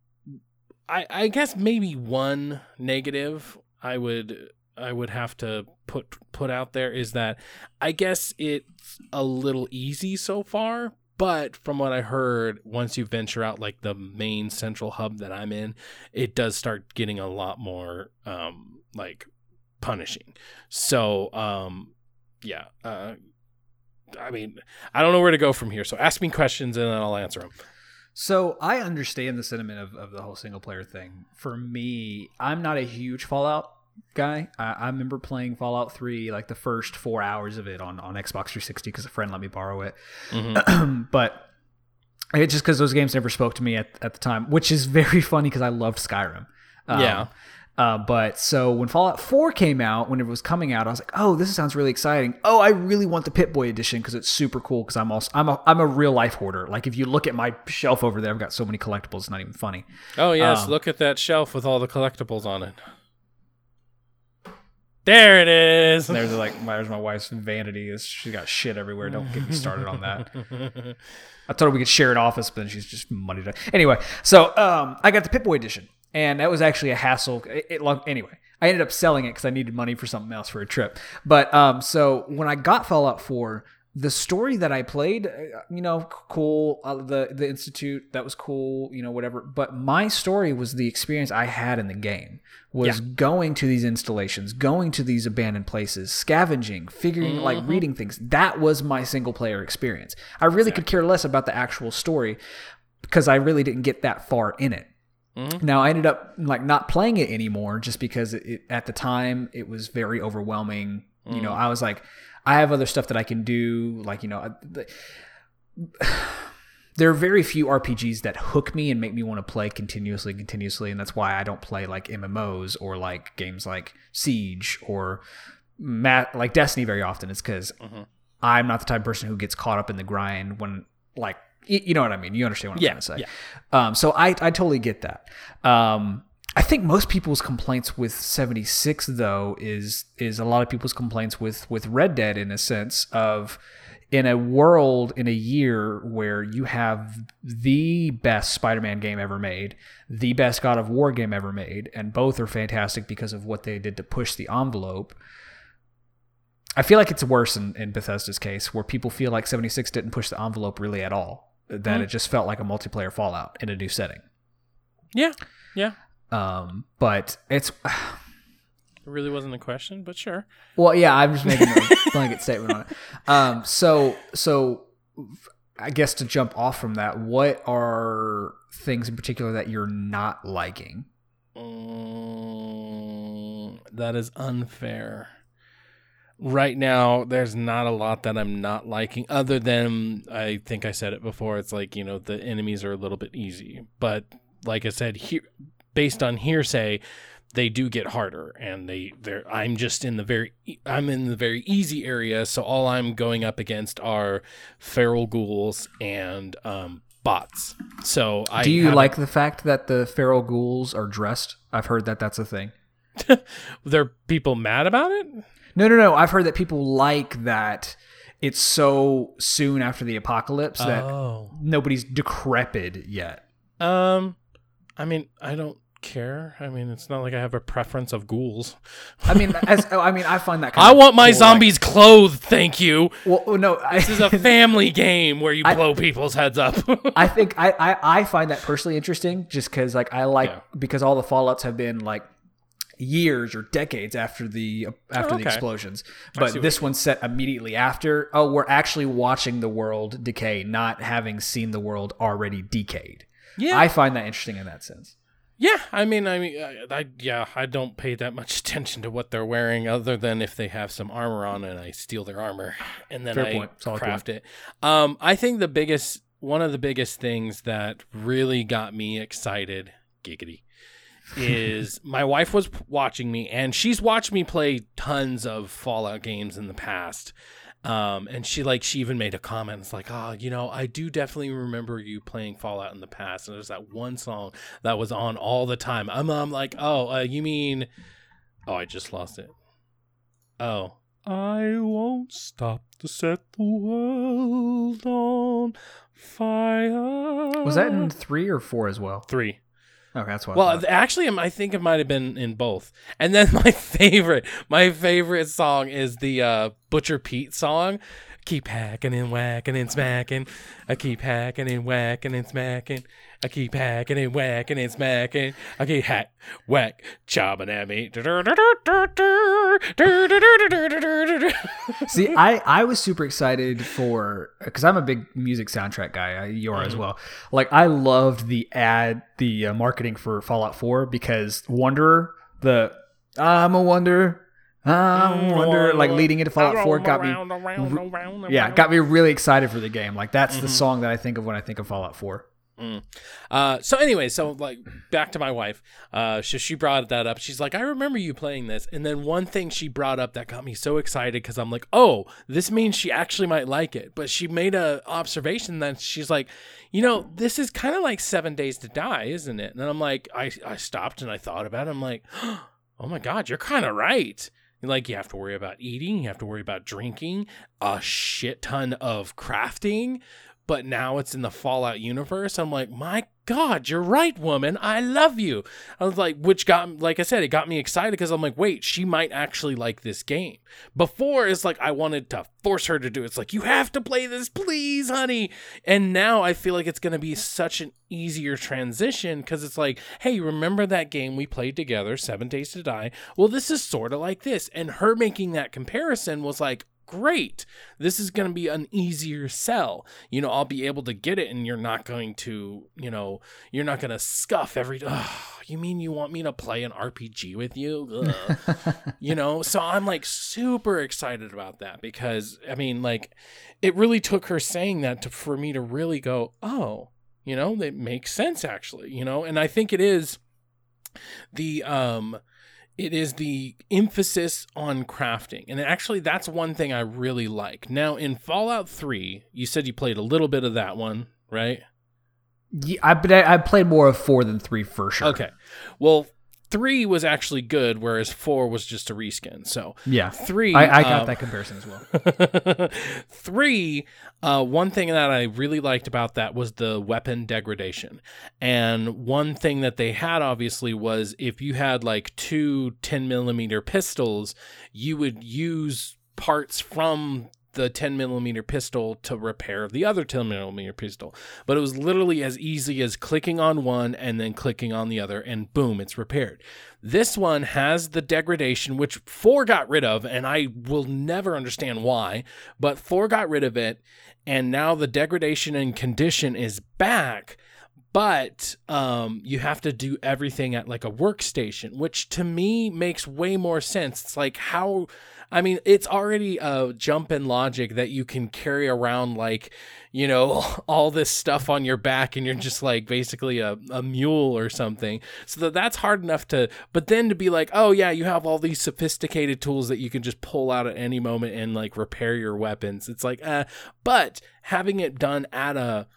Speaker 1: I I guess maybe one negative I would I would have to put put out there is that I guess it's a little easy so far, but from what I heard, once you venture out like the main central hub that I'm in, it does start getting a lot more um like punishing. So um yeah, uh I mean, I don't know where to go from here. So ask me questions and then I'll answer them.
Speaker 2: So I understand the sentiment of, of the whole single player thing. For me, I'm not a huge Fallout guy. I, I remember playing Fallout 3, like the first four hours of it on, on Xbox 360 because a friend let me borrow it. but it just because those games never spoke to me at, at the time, which is very funny because I loved Skyrim. Um,
Speaker 1: Yeah.
Speaker 2: Uh, but so when Fallout 4 came out, when it was coming out, I was like, "Oh, this sounds really exciting. Oh, I really want the Pip Boy edition because it's super cool. Because I'm also I'm a I'm a real life hoarder. Like if you look at my shelf over there, I've got so many collectibles. It's not even funny.
Speaker 1: Oh yes,
Speaker 2: Um,
Speaker 1: look at that shelf with all the collectibles on it. There it is.
Speaker 2: There's like there's my wife's vanity. She's got shit everywhere? Don't get me started on that. I told her we could share an office, but then she's just it. Anyway, so um, I got the Pip Boy edition, and that was actually a hassle. It, it, anyway, I ended up selling it because I needed money for something else for a trip. But um, so when I got Fallout 4, the story that I played, uh, you know, cool. Uh, the the Institute that was cool, you know, whatever. But my story was the experience I had in the game was going to these installations, going to these abandoned places, scavenging, figuring, like reading things. That was my single player experience. I really could care less about the actual story because I really didn't get that far in it. Now I ended up like not playing it anymore just because it, it, at the time it was very overwhelming. You know, I was like, I have other stuff that I can do. Like you know, there are very few RPGs that hook me and make me want to play continuously, continuously, and that's why I don't play like MMOs or like games like Siege or Ma- like Destiny very often. It's because I'm not the type of person who gets caught up in the grind when like you know what I mean. You understand what I'm
Speaker 1: Yeah,
Speaker 2: trying to say.
Speaker 1: yeah.
Speaker 2: Um, so I I totally get that. Um, I think most people's complaints with 76 though is is a lot of people's complaints with with Red Dead in a sense of in a world in a year where you have the best Spider-Man game ever made, the best God of War game ever made, and both are fantastic because of what they did to push the envelope. I feel like it's worse in, in Bethesda's case, where people feel like 76 didn't push the envelope really at all. That mm-hmm. it just felt like a multiplayer Fallout in a new setting.
Speaker 1: Yeah, yeah.
Speaker 2: Um, but it's
Speaker 1: It really wasn't a question, but sure.
Speaker 2: well, yeah. I'm just making a blanket statement on it. Um, so so I guess to jump off from that, what are things in particular that you're not liking?
Speaker 1: Mm, that is unfair. Right now, there's not a lot that I'm not liking, other than I think I said it before. It's like you know the enemies are a little bit easy, but like I said, here based on hearsay, they do get harder, and they they're. I'm just in the very I'm in the very easy area, so all I'm going up against are feral ghouls and um, bots. So I
Speaker 2: Do you like the fact that the feral ghouls are dressed? I've heard that that's a thing.
Speaker 1: There are people mad about it.
Speaker 2: No, no, no. I've heard that people like that. It's so soon after the apocalypse that
Speaker 1: Oh.
Speaker 2: nobody's decrepit yet.
Speaker 1: Um, I mean, I don't care. I mean, it's not like I have a preference of ghouls.
Speaker 2: I mean, as oh, I mean, I find that kind
Speaker 1: I want my
Speaker 2: cool, like-
Speaker 1: zombies clothed, thank you.
Speaker 2: well, well, no, I,
Speaker 1: This is a family game where you blow people's heads up.
Speaker 2: I think I, I I find that personally interesting, just because like I like
Speaker 1: Yeah.
Speaker 2: because all the fallouts have been like years or decades after the after oh,
Speaker 1: okay.
Speaker 2: the explosions, but this one's set immediately after. Oh, we're actually watching the world decay, not having seen the world already decayed.
Speaker 1: yeah,
Speaker 2: I find that interesting in that sense.
Speaker 1: Yeah. I mean, I mean, I, I yeah, I don't pay that much attention to what they're wearing, other than if they have some armor on, and I steal their armor, and then
Speaker 2: Fair
Speaker 1: I
Speaker 2: point.
Speaker 1: Craft it. Um, I think the biggest, one of the biggest things that really got me excited, giggity, is my wife was watching me, and she's watched me play tons of Fallout games in the past. Um, and she like she even made a comment. It's like, oh, you know, I do definitely remember you playing Fallout in the past. And there's that one song that was on all the time. I'm, I'm like, oh, uh, you mean? Oh, I just lost it. Oh, I won't stop to set the world on fire.
Speaker 2: Was that in three or four as well?
Speaker 1: three?
Speaker 2: Okay, that's what.
Speaker 1: Well, actually, I think it might have been in both. And then my favorite, my favorite song is the uh, Butcher Pete song. Keep hacking and whacking and smacking. I keep hacking and whacking and smacking. I keep hacking and whacking and smacking. I keep hack, whack, chopping at me.
Speaker 2: See, I I was super excited for because I'm a big music soundtrack guy. You are as well. Like I loved the ad, the uh, marketing for Fallout 4 because Wanderer, the I'm a Wanderer. I'm a like leading into Fallout 4 got me, yeah, got me really excited for the game. Like that's the song that I think of when I think of Fallout 4.
Speaker 1: Uh, so anyway, so like back to my wife. Uh, so she brought that up. She's like, I remember you playing this. And then one thing she brought up that got me so excited because I'm like, oh, this means she actually might like it. But she made a observation that she's like, you know, this is kind of like Seven Days to Die, isn't it? And I'm like, I I stopped and I thought about it. I'm like, oh my god, you're kind of right. Like you have to worry about eating, you have to worry about drinking, a shit ton of crafting, but now it's in the Fallout universe. I'm like, my God, you're right, woman. I love you. I was like, which got, like I said, it got me excited because I'm like, wait, she might actually like this game. Before, it's like I wanted to force her to do it. It's like, you have to play this, please, honey. And now I feel like it's going to be such an easier transition because it's like, hey, remember that game we played together, Seven Days to Die? Well, this is sort of like this. And her making that comparison was like, great. This is going to be an easier sell. You know, I'll be able to get it and you're not going to, you know, you're not going to scuff every oh, you mean you want me to play an RPG with you? you know, so I'm like super excited about that because I mean, like it really took her saying that to, for me to really go, "Oh, you know, it makes sense actually." You know, and I think it is the um it is the emphasis on crafting. And actually, that's one thing I really like. Now, in Fallout 3, you said you played a little bit of that one, right?
Speaker 2: Yeah, I, but I, I played more of four than three for sure.
Speaker 1: Okay. Well, three was actually good, whereas four was just a reskin. So
Speaker 2: Yeah.
Speaker 1: three,
Speaker 2: I, I got
Speaker 1: um,
Speaker 2: that comparison as well.
Speaker 1: Three, uh, one thing that I really liked about that was the weapon degradation. And one thing that they had obviously was if you had like two 10 millimeter pistols, you would use parts from the 10 millimeter pistol to repair the other 10 millimeter pistol. But it was literally as easy as clicking on one and then clicking on the other, and boom, it's repaired. This one has the degradation, which 4 got rid of, and I will never understand why, but 4 got rid of it, and now the degradation and condition is back. But um, you have to do everything at like a workstation, which to me makes way more sense. It's like how I mean, it's already a jump in logic that you can carry around like, you know, all this stuff on your back and you're just like basically a, a mule or something. So that that's hard enough to, but then to be like, oh yeah, you have all these sophisticated tools that you can just pull out at any moment and like repair your weapons. It's like, uh, but having it done at a,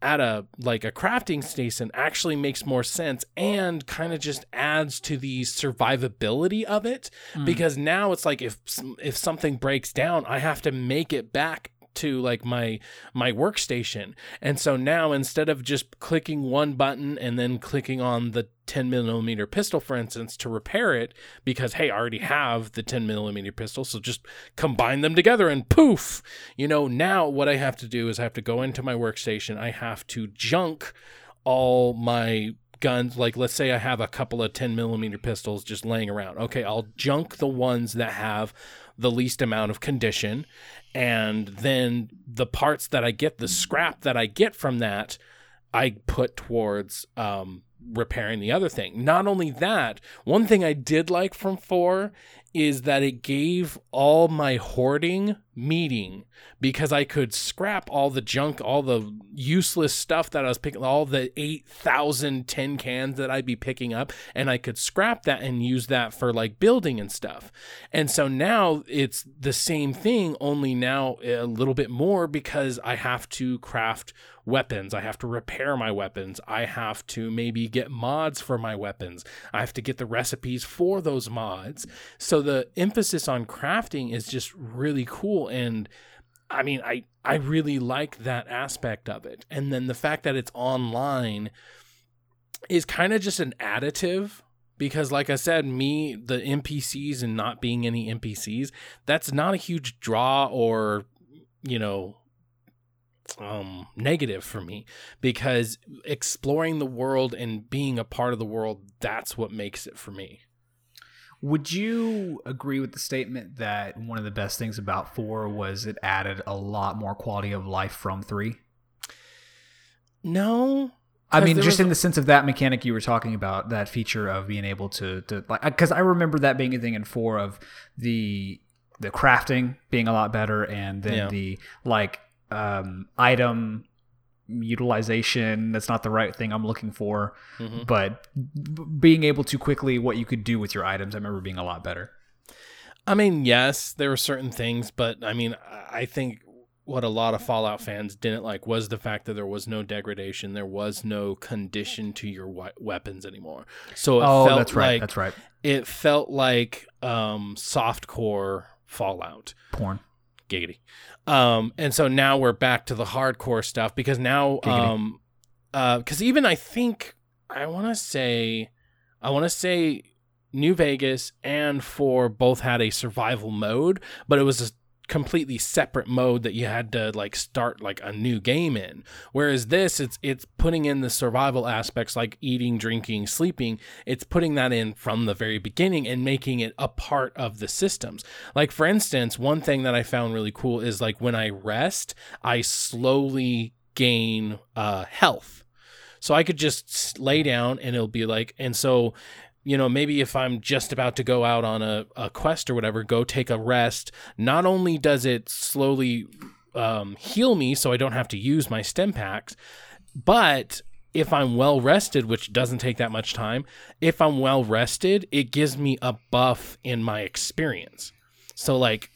Speaker 1: at a like a crafting station actually makes more sense and kind of just adds to the survivability of it hmm. because now it's like if if something breaks down I have to make it back to like my my workstation. And so now instead of just clicking one button and then clicking on the 10 millimeter pistol for instance to repair it because hey i already have the 10 millimeter pistol so just combine them together and poof! You know now what i have to do is i have to go into my workstation. I have to junk all my guns. Like let's say i have a couple of 10 millimeter pistols just laying around. Okay i'll junk the ones that have the least amount of condition and then the parts that i get the scrap that i get from that i put towards um repairing the other thing. Not only that, one thing I did like from 4 is that it gave all my hoarding meaning because I could scrap all the junk, all the useless stuff that I was picking, all the 8,000 tin cans that I'd be picking up, and I could scrap that and use that for like building and stuff. And so now it's the same thing, only now a little bit more because I have to craft weapons. I have to repair my weapons. I have to maybe get mods for my weapons. I have to get the recipes for those mods. So the emphasis on crafting is just really cool and I mean, I I really like that aspect of it. And then the fact that it's online is kind of just an additive because like I said, me the NPCs and not being any NPCs, that's not a huge draw or you know, um negative for me because exploring the world and being a part of the world that's what makes it for me
Speaker 2: Would you agree with the statement that one of the best things about four was it added a lot more quality of life from three?
Speaker 1: no
Speaker 2: I mean, just
Speaker 1: was-
Speaker 2: in the sense of that mechanic you were talking about, that feature of being able to, to like, because I remember that being a thing in four of the the crafting being a lot better, and then
Speaker 1: Yeah.
Speaker 2: the like um, item utilization. That's not the right thing I'm looking for,
Speaker 1: Mhm.
Speaker 2: but being able to quickly what you could do with your items, I remember being a lot better.
Speaker 1: I mean, yes, there were certain things, but I mean, I think what a lot of Fallout fans didn't like was the fact that there was no degradation, there was no condition to your we- weapons anymore. So it
Speaker 2: oh,
Speaker 1: felt
Speaker 2: that's right.
Speaker 1: like
Speaker 2: that's right.
Speaker 1: it felt like um softcore Fallout.
Speaker 2: Porn.
Speaker 1: Giggity. Um, and so now we're back to the hardcore stuff because now, um, uh, because even I think I want to say, I want to say New Vegas and four both had a survival mode, but it was a completely separate mode that you had to like start like a new game in. Whereas this it's it's putting in the survival aspects like eating drinking sleeping. It's putting that in from the very beginning and making it a part of the systems. Like for instance one thing that i found really cool is like when i rest i slowly gain uh health. So i could just lay down and it'll be like and so you know, maybe if I'm just about to go out on a, a quest or whatever, go take a rest. Not only does it slowly um, heal me so I don't have to use my stimpaks, but if I'm well rested, which doesn't take that much time, if I'm well rested, it gives me a buff in my experience. So, like,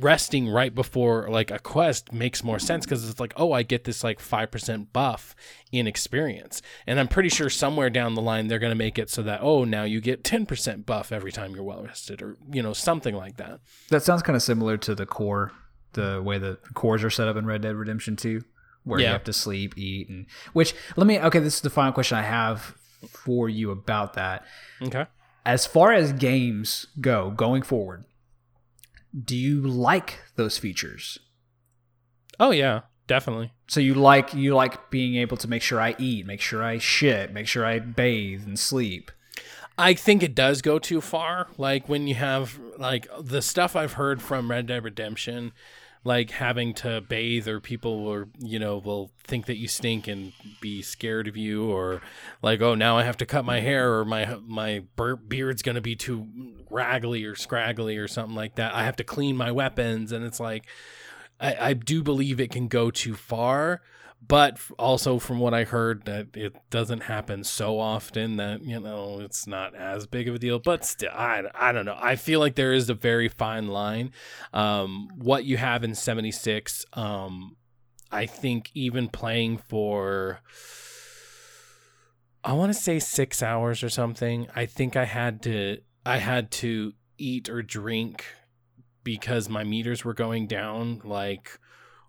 Speaker 1: resting right before like a quest makes more sense because it's like oh i get this like 5% buff in experience and i'm pretty sure somewhere down the line they're going to make it so that oh now you get 10% buff every time you're well rested or you know something like that
Speaker 2: That sounds kind of similar to the core, the way the cores are set up in Red Dead Redemption 2, where you have to sleep, eat, and which let me. Okay, this is the final question I have for you about that.
Speaker 1: okay
Speaker 2: As far as games go, going forward, do you like those features?
Speaker 1: oh yeah definitely
Speaker 2: So you like you like being able to make sure I eat, make sure I shit, make sure I bathe and sleep.
Speaker 1: I think it does go too far. Like when you have like the stuff I've heard from Red Dead Redemption, like having to bathe or people will you know will think that you stink and be scared of you or like oh now I have to cut my hair or my my beard's gonna be too raggly or scraggly or something like that. I have to clean my weapons and it's like I, I do believe it can go too far but also from what I heard that it doesn't happen so often that you know it's not as big of a deal. But still, I, I don't know. I feel like there is a very fine line. Um, what you have in seventy six, um, I think even playing for. I want to say six hours or something. I think I had to I had to eat or drink because my meters were going down like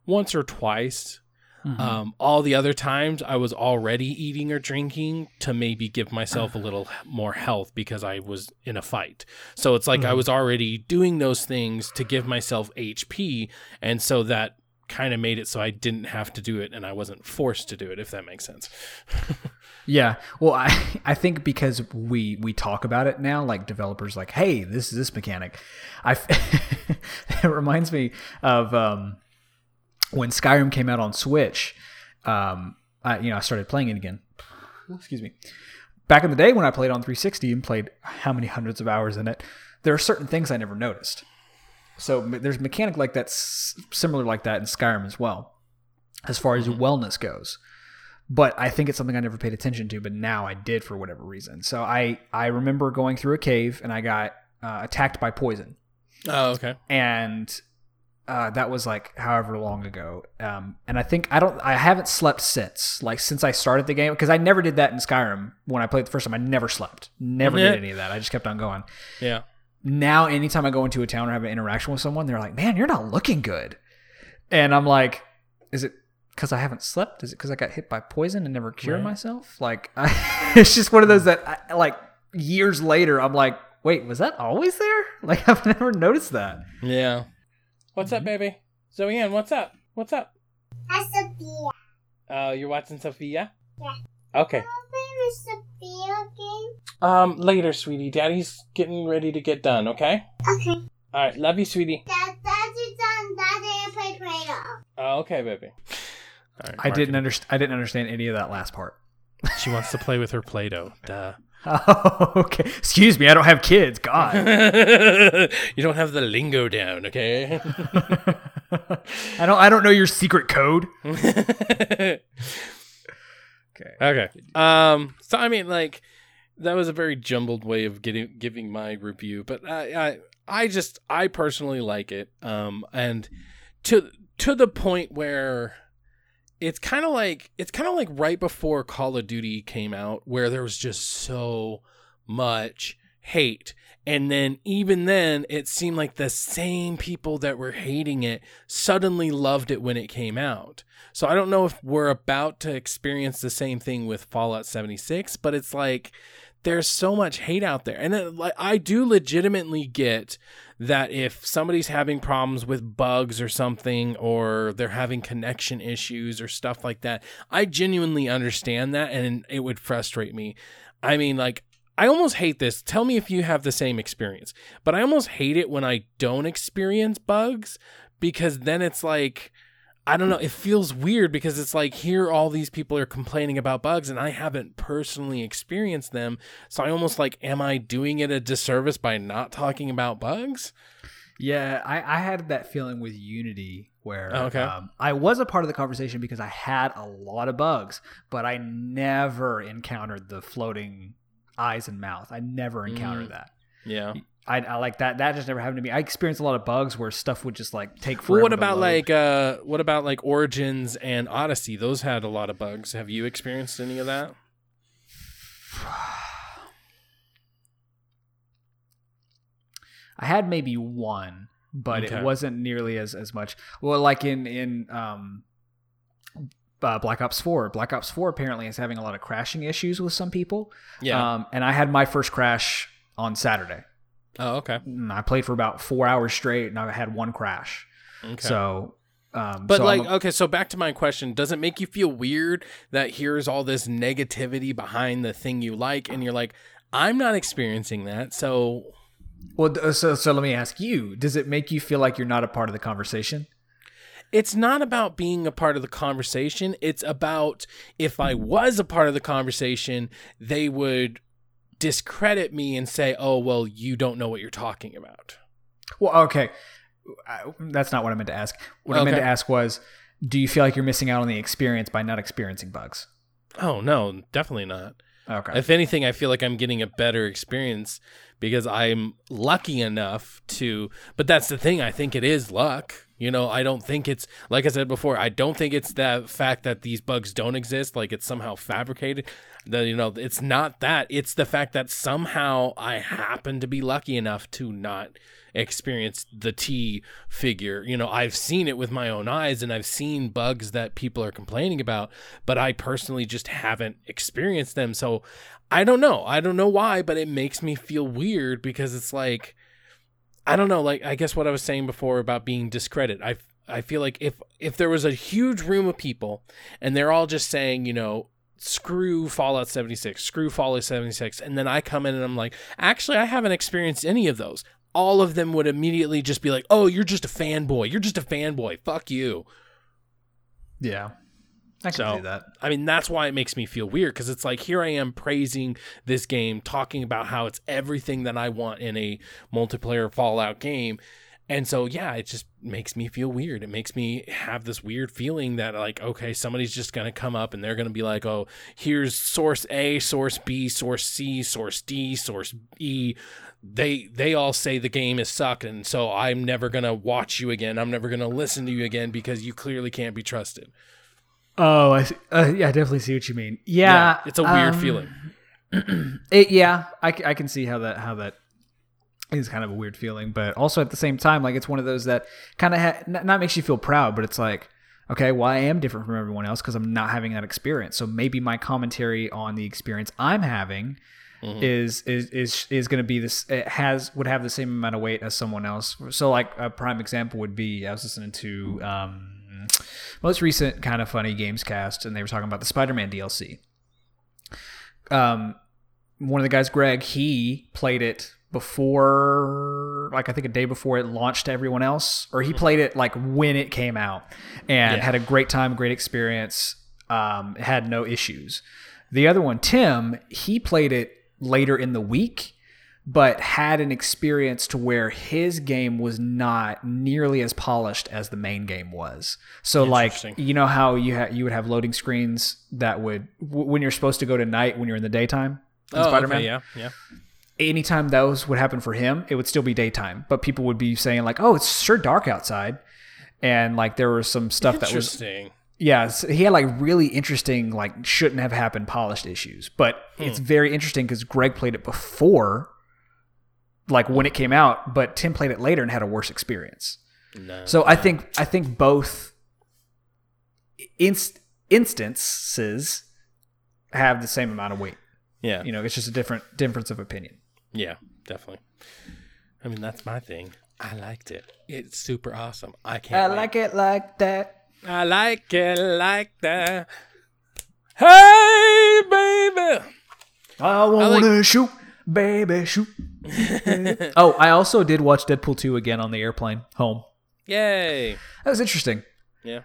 Speaker 1: once or twice.
Speaker 2: Mhm.
Speaker 1: Um, all the other times I was already eating or drinking to maybe give myself a little more health because I was in a fight. So it's like I
Speaker 2: Mhm.
Speaker 1: was already doing those things to give myself HP. And so that kind of made it so I didn't have to do it and I wasn't forced to do it, if that makes sense.
Speaker 2: Yeah. Well, I I think because we we talk about it now, like developers, like, hey, this is this mechanic. I it reminds me of um, when Skyrim came out on Switch. Um, I you know I started playing it again. Excuse me. Back in the day when I played on 360 and played how many hundreds of hours in it, there are certain things I never noticed. So there's a mechanic like that, similar like that in Skyrim as well, as far as wellness goes but I think it's something I never paid attention to, but now I did for whatever reason. So I I remember going through a cave and I got uh, attacked by poison,
Speaker 1: Oh, okay.
Speaker 2: and uh, that was like however long ago. Um, and I think I don't I haven't slept since like since I started the game because I never did that in Skyrim when I played the first time. I never slept, never
Speaker 1: Yeah.
Speaker 2: did any of that. I just kept on going.
Speaker 1: Yeah.
Speaker 2: Now anytime I go into a town or have an interaction with someone, they're like, "Man, you're not looking good," and I'm like, "Is it?" because I haven't slept? Is it because I got hit by poison and never cured
Speaker 1: Right.
Speaker 2: myself? Like, I, it's just one of those that, I, like, years later, I'm like, wait, was that always there? Like, I've never noticed that.
Speaker 1: Yeah. What's up, baby? Zoe Ann, what's up? What's up?
Speaker 3: Hi, Sophia.
Speaker 1: Uh, you're watching Sophia?
Speaker 3: Yeah.
Speaker 1: Okay.
Speaker 3: Can I play with Sophia game?
Speaker 1: Um, later, sweetie. Daddy's getting ready to get done, okay?
Speaker 3: Okay.
Speaker 1: All right, love you, sweetie.
Speaker 3: Dad, Daddy's done. Daddy and play Play-Doh.
Speaker 1: Oh, okay, baby. All right,
Speaker 2: I didn't understand. I didn't understand any of that last part.
Speaker 1: She wants to play with her Play-Doh. Duh.
Speaker 2: Oh, okay. Excuse me. I don't have kids. God.
Speaker 1: you don't have the lingo down, okay?
Speaker 2: I don't. I don't know your secret code.
Speaker 1: okay.
Speaker 2: Okay.
Speaker 1: Um. So I mean, like, that was a very jumbled way of getting giving my review, but I, I, I just, I personally like it. Um, and to to the point where it's kind of like it's kind of like right before Call of Duty came out, where there was just so much hate. And then even then, it seemed like the same people that were hating it suddenly loved it when it came out. So I don't know if we're about to experience the same thing with Fallout 76, but it's like there's so much hate out there. And it, like I do legitimately get that if somebody's having problems with bugs or something or they're having connection issues or stuff like that, I genuinely understand that and it would frustrate me. I mean like I almost hate this. Tell me if you have the same experience. But I almost hate it when I don't experience bugs because then it's like I don't know, it feels weird because it's like here all these people are complaining about bugs and I haven't personally experienced them. So I almost like am I doing it a disservice by not talking about bugs?
Speaker 2: Yeah, I, I had that feeling with Unity where
Speaker 1: Oh, okay.
Speaker 2: um, I was a part of the conversation because I had a lot of bugs, but I never encountered the floating eyes and mouth. I never encountered
Speaker 1: Mm.
Speaker 2: that.
Speaker 1: Yeah.
Speaker 2: I, I like that. That just never happened to me. I experienced a lot of bugs where stuff would just like take forever.
Speaker 1: Well, what about like uh what about like Origins and Odyssey? Those had a lot of bugs. Have you experienced any of that?
Speaker 2: I had maybe one, but
Speaker 1: Okay.
Speaker 2: it wasn't nearly as as much. Well, like in in um, uh, Black Ops Four. Black Ops Four apparently is having a lot of crashing issues with some people.
Speaker 1: Yeah.
Speaker 2: Um, and I had my first crash on Saturday.
Speaker 1: Oh, okay.
Speaker 2: Mm, I played for about four hours straight, and I had one crash.
Speaker 1: Okay.
Speaker 2: So, um,
Speaker 1: But
Speaker 2: so
Speaker 1: like,
Speaker 2: a-
Speaker 1: okay, so back to my question: Does it make you feel weird that here's all this negativity behind the thing you like, and you're like, I'm not experiencing that, so
Speaker 2: well, so so let me ask you: Does it make you feel like you're not a part of the conversation?
Speaker 1: it's not about being a part of the conversation. It's about if I was a part of the conversation, they would discredit me and say, "Oh, well, you don't know what you're talking about."
Speaker 2: Well, okay, I, that's not what I meant to ask. What I meant to ask was, do you feel like you're missing out on the experience by not experiencing bugs?
Speaker 1: Oh no, definitely not.
Speaker 2: Okay.
Speaker 1: If anything, I feel like I'm getting a better experience because I'm lucky enough to. But that's the thing. I think it is luck. You know, I don't think it's like I said before. I don't think it's that fact that these bugs don't exist, like it's somehow fabricated. That you know, it's not that. It's the fact that somehow I happen to be lucky enough to not experience the T figure. You know, I've seen it with my own eyes and I've seen bugs that people are complaining about, but I personally just haven't experienced them. So I don't know. I don't know why, but it makes me feel weird because it's like I don't know, like I guess what I was saying before about being discredited. I I feel like if if there was a huge room of people and they're all just saying, you know, screw Fallout 76, screw Fallout 76, and then I come in and I'm like, actually I haven't experienced any of those. All of them would immediately just be like, "Oh, you're just a fanboy. You're just a fanboy. Fuck you."
Speaker 2: yeah, I can
Speaker 1: So-
Speaker 2: see that.
Speaker 1: I mean, that's why it makes me feel weird because it's like here I am praising this game, talking about how it's everything that I want in a multiplayer Fallout game. And so, yeah, it just makes me feel weird. It makes me have this weird feeling that, like, okay, somebody's just going to come up and they're going to be like, oh, here's source A, source B, source C, source D, source E. They they all say the game is sucked, and so I'm never gonna watch you again. I'm never gonna listen to you again because you clearly can't be trusted.
Speaker 2: Oh, I see. Uh, yeah, I definitely see what you mean. Yeah,
Speaker 1: it's a weird
Speaker 2: um,
Speaker 1: feeling.
Speaker 2: It, yeah, I can see how that how that is kind of a weird feeling, but also at the same time, like it's one of those that kind of ha- not makes you feel proud, but it's like, okay, well, I am different from everyone else because I'm not having that experience. So maybe my commentary on the experience I'm having
Speaker 1: Mhm.
Speaker 2: is is is is going to be this it has would have the same amount of weight as someone else. So like a prime example would be I was listening to um most recent Kinda Funny Gamescast and they were talking about the Spider-Man DLC. Um one of the guys Greg he played it before like I think a day before it launched to everyone else or he played it like when it came out and
Speaker 1: Yeah.
Speaker 2: had a great time, great experience, um had no issues. The other one, Tim, he played it later in the week, but had an experience to where his game was not nearly as polished as the main game was. So, like, you know how you ha- you would have loading screens that would w- when you're supposed to go to night when you're in the daytime. in
Speaker 1: Oh,
Speaker 2: Spider-Man,
Speaker 1: okay, yeah, yeah.
Speaker 2: anytime those would happen for him, it would still be daytime. But people would be saying like, "Oh, it's sure dark outside," and like there was some stuff that was
Speaker 1: Interesting.
Speaker 2: yeah, so he had like really interesting, like shouldn't have happened polished issues. But it's hmm. very interesting because Greg played it before, like when it came out, but Tim played it later and had a worse experience.
Speaker 1: No.
Speaker 2: So I think I think both inst- instances have the same amount of weight.
Speaker 1: yeah,
Speaker 2: You know, it's just a different difference of opinion.
Speaker 1: yeah, definitely. I mean, that's my thing. I liked it. It's super awesome. I can't. I wait.
Speaker 2: it like that.
Speaker 1: I like it like that. Hey, baby.
Speaker 2: I want to shoot, baby, shoot. oh, I also did watch Deadpool 2 again on the airplane home.
Speaker 1: Yay.
Speaker 2: That was interesting.
Speaker 1: Yeah.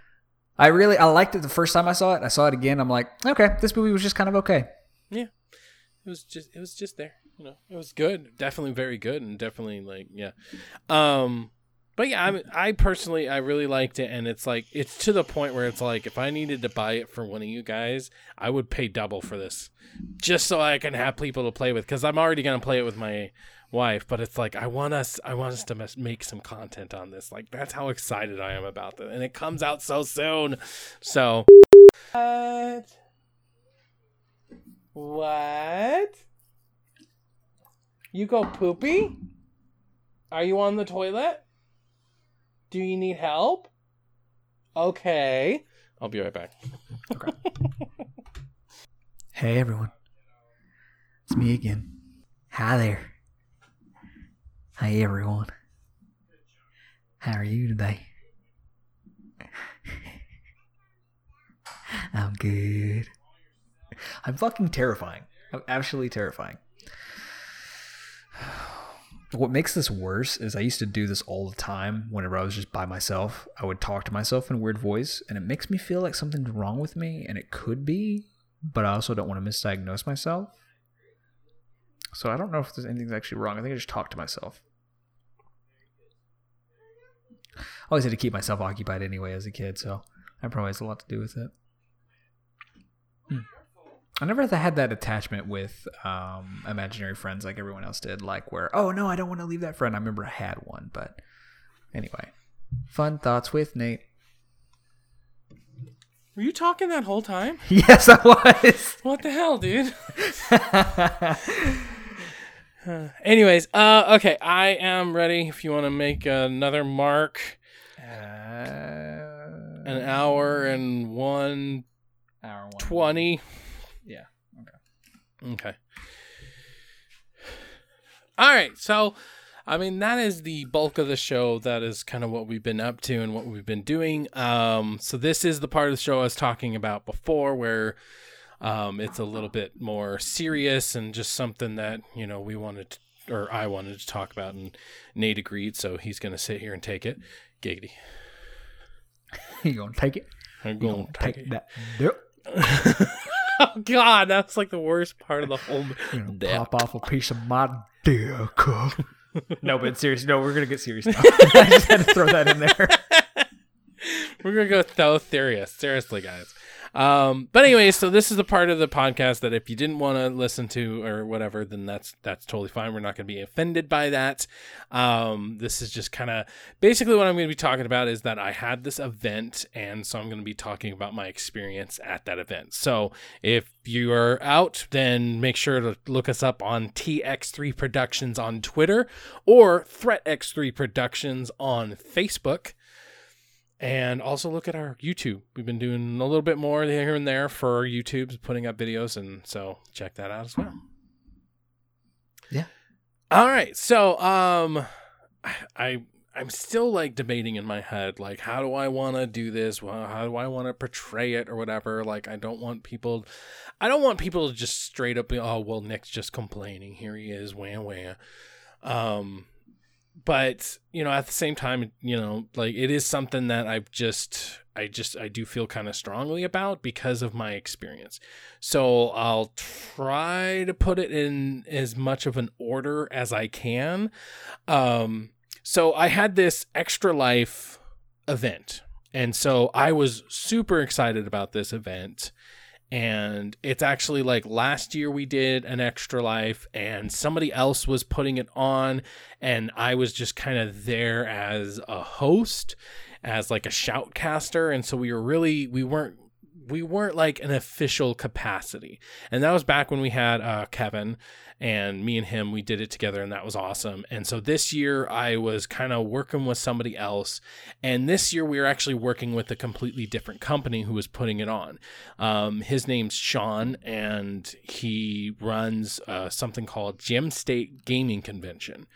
Speaker 2: I really I liked it the first time I saw it. I saw it again. I'm like, okay, this movie was just kind of okay.
Speaker 1: Yeah. It was just it was just there. You know, it was good. Definitely very good and definitely like yeah. Um but yeah, I I personally I really liked it and it's like it's to the point where it's like if I needed to buy it for one of you guys, I would pay double for this just so I can have people to play with cuz I'm already to play it with my wife, but it's like I want us I want us to make some content on this. Like that's how excited I am about this, and it comes out so soon. So What? What? You go poopy? Are you on the toilet? Do you need help? Okay. I'll be right back. Okay.
Speaker 2: Hey everyone, it's me again. Hi there. Hi everyone. How are you today? I'm good. I'm fucking terrifying. I'm absolutely terrifying. What makes this worse is I used to do this all the time whenever I was just by myself. I would talk to myself in a weird voice, and it makes me feel like something's wrong with me, and it could be, but I also don't want to misdiagnose myself. So I don't know if there's anything's actually wrong. I think I just talk to myself. I always had to keep myself occupied anyway as a kid, so that probably has a lot to do with it. Hmm. I never had that attachment with um, imaginary friends like everyone else did, like where, oh no, I don't want to leave that friend. I remember I had one, but anyway. Fun thoughts with Nate.
Speaker 1: Were you talking that whole time?
Speaker 2: Yes, I was.
Speaker 1: What the hell, dude? Uh, anyways, uh, okay, I am ready. If you want to make another mark,
Speaker 2: Uh,
Speaker 1: an hour and one
Speaker 2: hour one.
Speaker 1: twenty. Okay. All right. So, I mean, that is the bulk of the show. That is kind of what we've been up to and what we've been doing. Um, so this is the part of the show I was talking about before, where um, it's a little bit more serious and just something that you know we wanted to, or I wanted to talk about, and Nate agreed, so he's going to sit here and take it. Giggity.
Speaker 2: You gonna take it?
Speaker 1: I'm going to
Speaker 2: take
Speaker 1: take it.
Speaker 2: that? Yep.
Speaker 1: oh God, that's like the worst part of the whole.
Speaker 2: You know, pop off a piece of my dick. no, but seriously, no, we're gonna get serious now. I just had to throw that in there.
Speaker 1: We're gonna go so serious, seriously, guys. Um, but anyway, so this is the part of the podcast that if you didn't want to listen to or whatever, then that's that's totally fine. We're not gonna be offended by that. Um, this is just kind of basically what I'm gonna be talking about is that I had this event, and so I'm gonna be talking about my experience at that event. So if you are out, then make sure to look us up on TX3 Productions on Twitter or Threat X3 Productions on Facebook. And also look at our YouTube. We've been doing a little bit more here and there for our YouTube's putting up videos, and so check that out as well.
Speaker 2: Yeah.
Speaker 1: All right. So, um, I I'm still like debating in my head, like, how do I want to do this? Well, how do I want to portray it or whatever? Like, I don't want people, I don't want people to just straight up be, oh, well, Nick's just complaining. Here he is, wham, wham. Um, but you know, at the same time, you know, like it is something that I've just, I just, I do feel kind of strongly about because of my experience. So I'll try to put it in as much of an order as I can. Um, so I had this extra life event. And so I was super excited about this event. And it's actually like last year we did an extra life and somebody else was putting it on. And I was just kind of there as a host, as like a shoutcaster. And so we were really, we weren't we weren't like an official capacity. And that was back when we had uh, Kevin and me and him, we did it together and that was awesome. And so this year I was kind of working with somebody else. And this year we were actually working with a completely different company who was putting it on. Um, his name's Sean and he runs uh, something called Gem State Gaming Convention.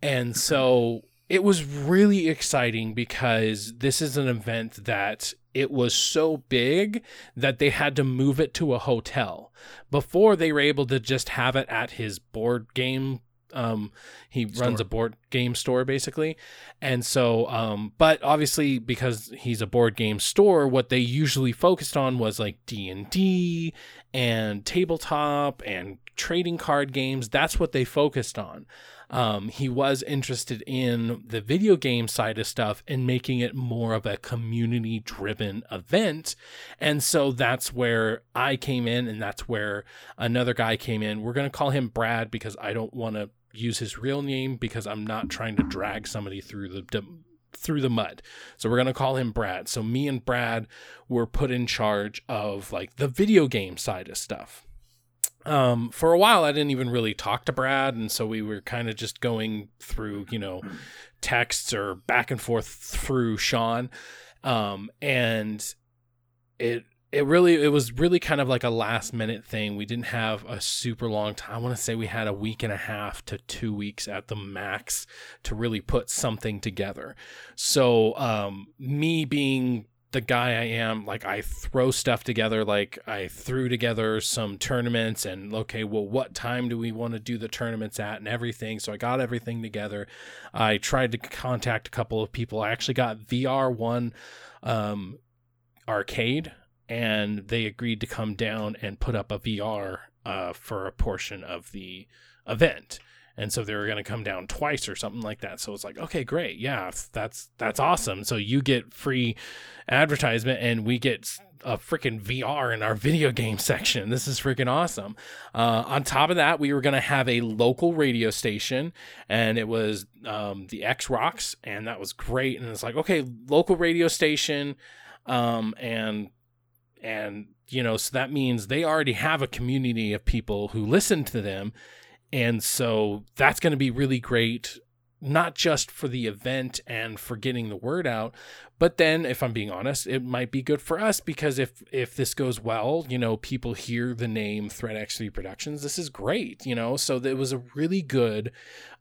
Speaker 1: And so it was really exciting because this is an event that it was so big that they had to move it to a hotel. Before they were able to just have it at his board game um, he store. runs a board game store basically and so um, but obviously because he's a board game store what they usually focused on was like d&d and tabletop and trading card games that's what they focused on um, he was interested in the video game side of stuff and making it more of a community driven event. And so that's where I came in, and that's where another guy came in. We're going to call him Brad because I don't want to use his real name because I'm not trying to drag somebody through the. through the mud. So we're going to call him Brad. So me and Brad were put in charge of like the video game side of stuff um, for a while, I didn't even really talk to Brad, and so we were kind of just going through, you know, texts or back and forth through Sean, um, and it it really it was really kind of like a last minute thing. We didn't have a super long time. I want to say we had a week and a half to two weeks at the max to really put something together. So um, me being the guy I am. Like I throw stuff together. Like I threw together some tournaments and okay, well, what time do we want to do the tournaments at and everything. So I got everything together. I tried to contact a couple of people. I actually got VR one um, arcade and they agreed to come down and put up a VR uh, for a portion of the event and so they were going to come down twice or something like that so it's like okay great yeah that's that's awesome so you get free advertisement and we get a freaking VR in our video game section. This is freaking awesome. Uh, on top of that, we were going to have a local radio station, and it was um, the X Rocks, and that was great. And it's like, okay, local radio station, um, and and you know, so that means they already have a community of people who listen to them, and so that's going to be really great, not just for the event and for getting the word out, but then if I'm being honest, it might be good for us because if if this goes well, you know, people hear the name Threat X3 Productions, this is great, you know. So it was a really good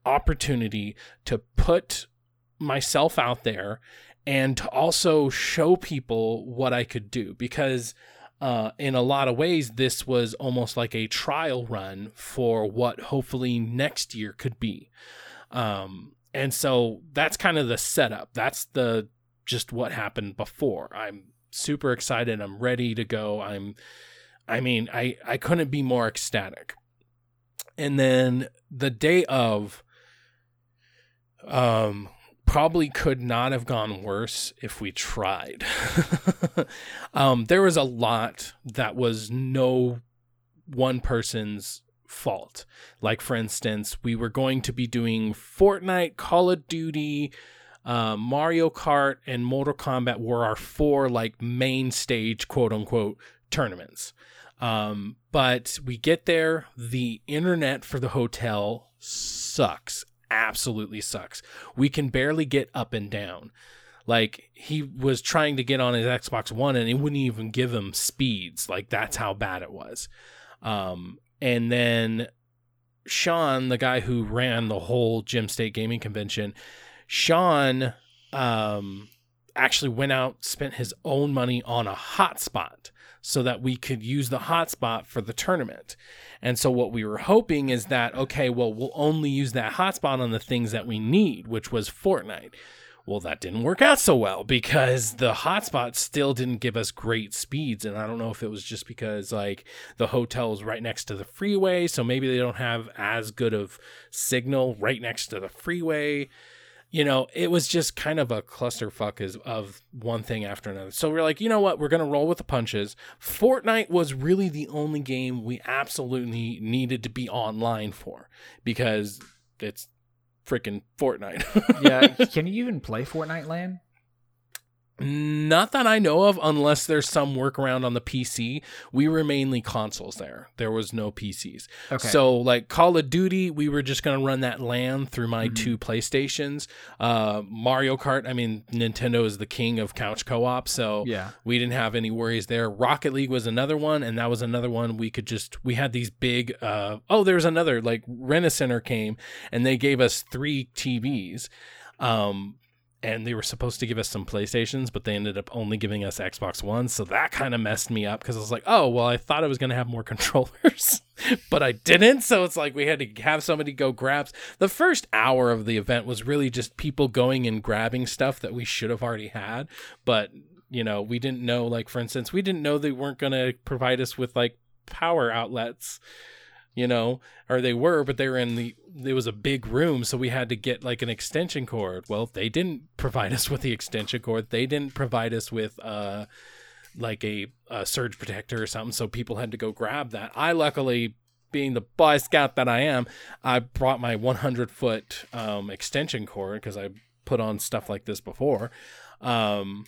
Speaker 1: opportunity to put myself out there and to also show people what I could do because uh, in a lot of ways, this was almost like a trial run for what hopefully next year could be. Um, and so that's kind of the setup. That's the just what happened before. I'm super excited. I'm ready to go. I'm, I mean, I, I couldn't be more ecstatic. And then the day of, um, probably could not have gone worse if we tried. um, there was a lot that was no one person's fault. Like, for instance, we were going to be doing Fortnite, Call of Duty, uh, Mario Kart, and Mortal Kombat were our four, like, main stage, quote unquote, tournaments. Um, but we get there, the internet for the hotel sucks absolutely sucks. We can barely get up and down. Like he was trying to get on his Xbox One and it wouldn't even give him speeds. Like that's how bad it was. Um, and then Sean, the guy who ran the whole Gym State Gaming Convention, Sean um, actually went out, spent his own money on a hotspot so that we could use the hotspot for the tournament. And so what we were hoping is that, okay, well, we'll only use that hotspot on the things that we need, which was Fortnite. Well, that didn't work out so well because the hotspot still didn't give us great speeds. And I don't know if it was just because like the hotel was right next to the freeway. So maybe they don't have as good of signal right next to the freeway. You know, it was just kind of a clusterfuck of one thing after another. So we're like, you know what? We're going to roll with the punches. Fortnite was really the only game we absolutely needed to be online for because it's freaking Fortnite.
Speaker 2: yeah. Can you even play Fortnite LAN?
Speaker 1: Not that I know of, unless there's some workaround on the PC. We were mainly consoles there. There was no PCs.
Speaker 2: Okay.
Speaker 1: So, like Call of Duty, we were just going to run that LAN through my
Speaker 2: Mhm.
Speaker 1: two PlayStations. Uh, Mario Kart, I mean, Nintendo is the king of couch co op. So,
Speaker 2: yeah.
Speaker 1: we didn't have any worries there. Rocket League was another one, and that was another one we could just we had these big uh oh there's another like Rent a Center came and they gave us three TVs. Um and they were supposed to give us some PlayStations, but they ended up only giving us Xbox One. So that kind of messed me up because I was like, oh, well, I thought I was going to have more controllers, but I didn't. So it's like we had to have somebody go grab. The first hour of the event was really just people going and grabbing stuff that we should have already had. But, you know, we didn't know, like, for instance, we didn't know they weren't going to provide us with like power outlets you know, or they were, but they were in the, it was a big room, so we had to get like an extension cord. Well, they didn't provide us with the extension cord. They didn't provide us with, uh, like a, a surge protector or something, so people had to go grab that. I luckily, being the Boy Scout that I am, I brought my 100 foot um, extension cord because I put on stuff like this before. Um,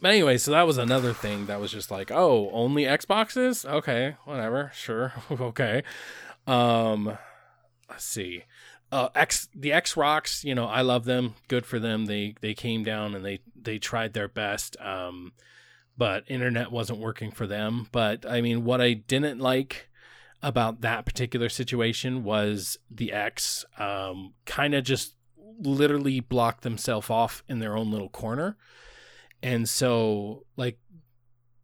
Speaker 1: but anyway, so that was another thing that was just like, oh, only Xboxes? Okay, whatever, sure, okay. Um, let's see. Uh, X the X Rocks, you know, I love them. Good for them. They they came down and they they tried their best. Um, but internet wasn't working for them. But I mean, what I didn't like about that particular situation was the X um, kind of just literally blocked themselves off in their own little corner. And so, like,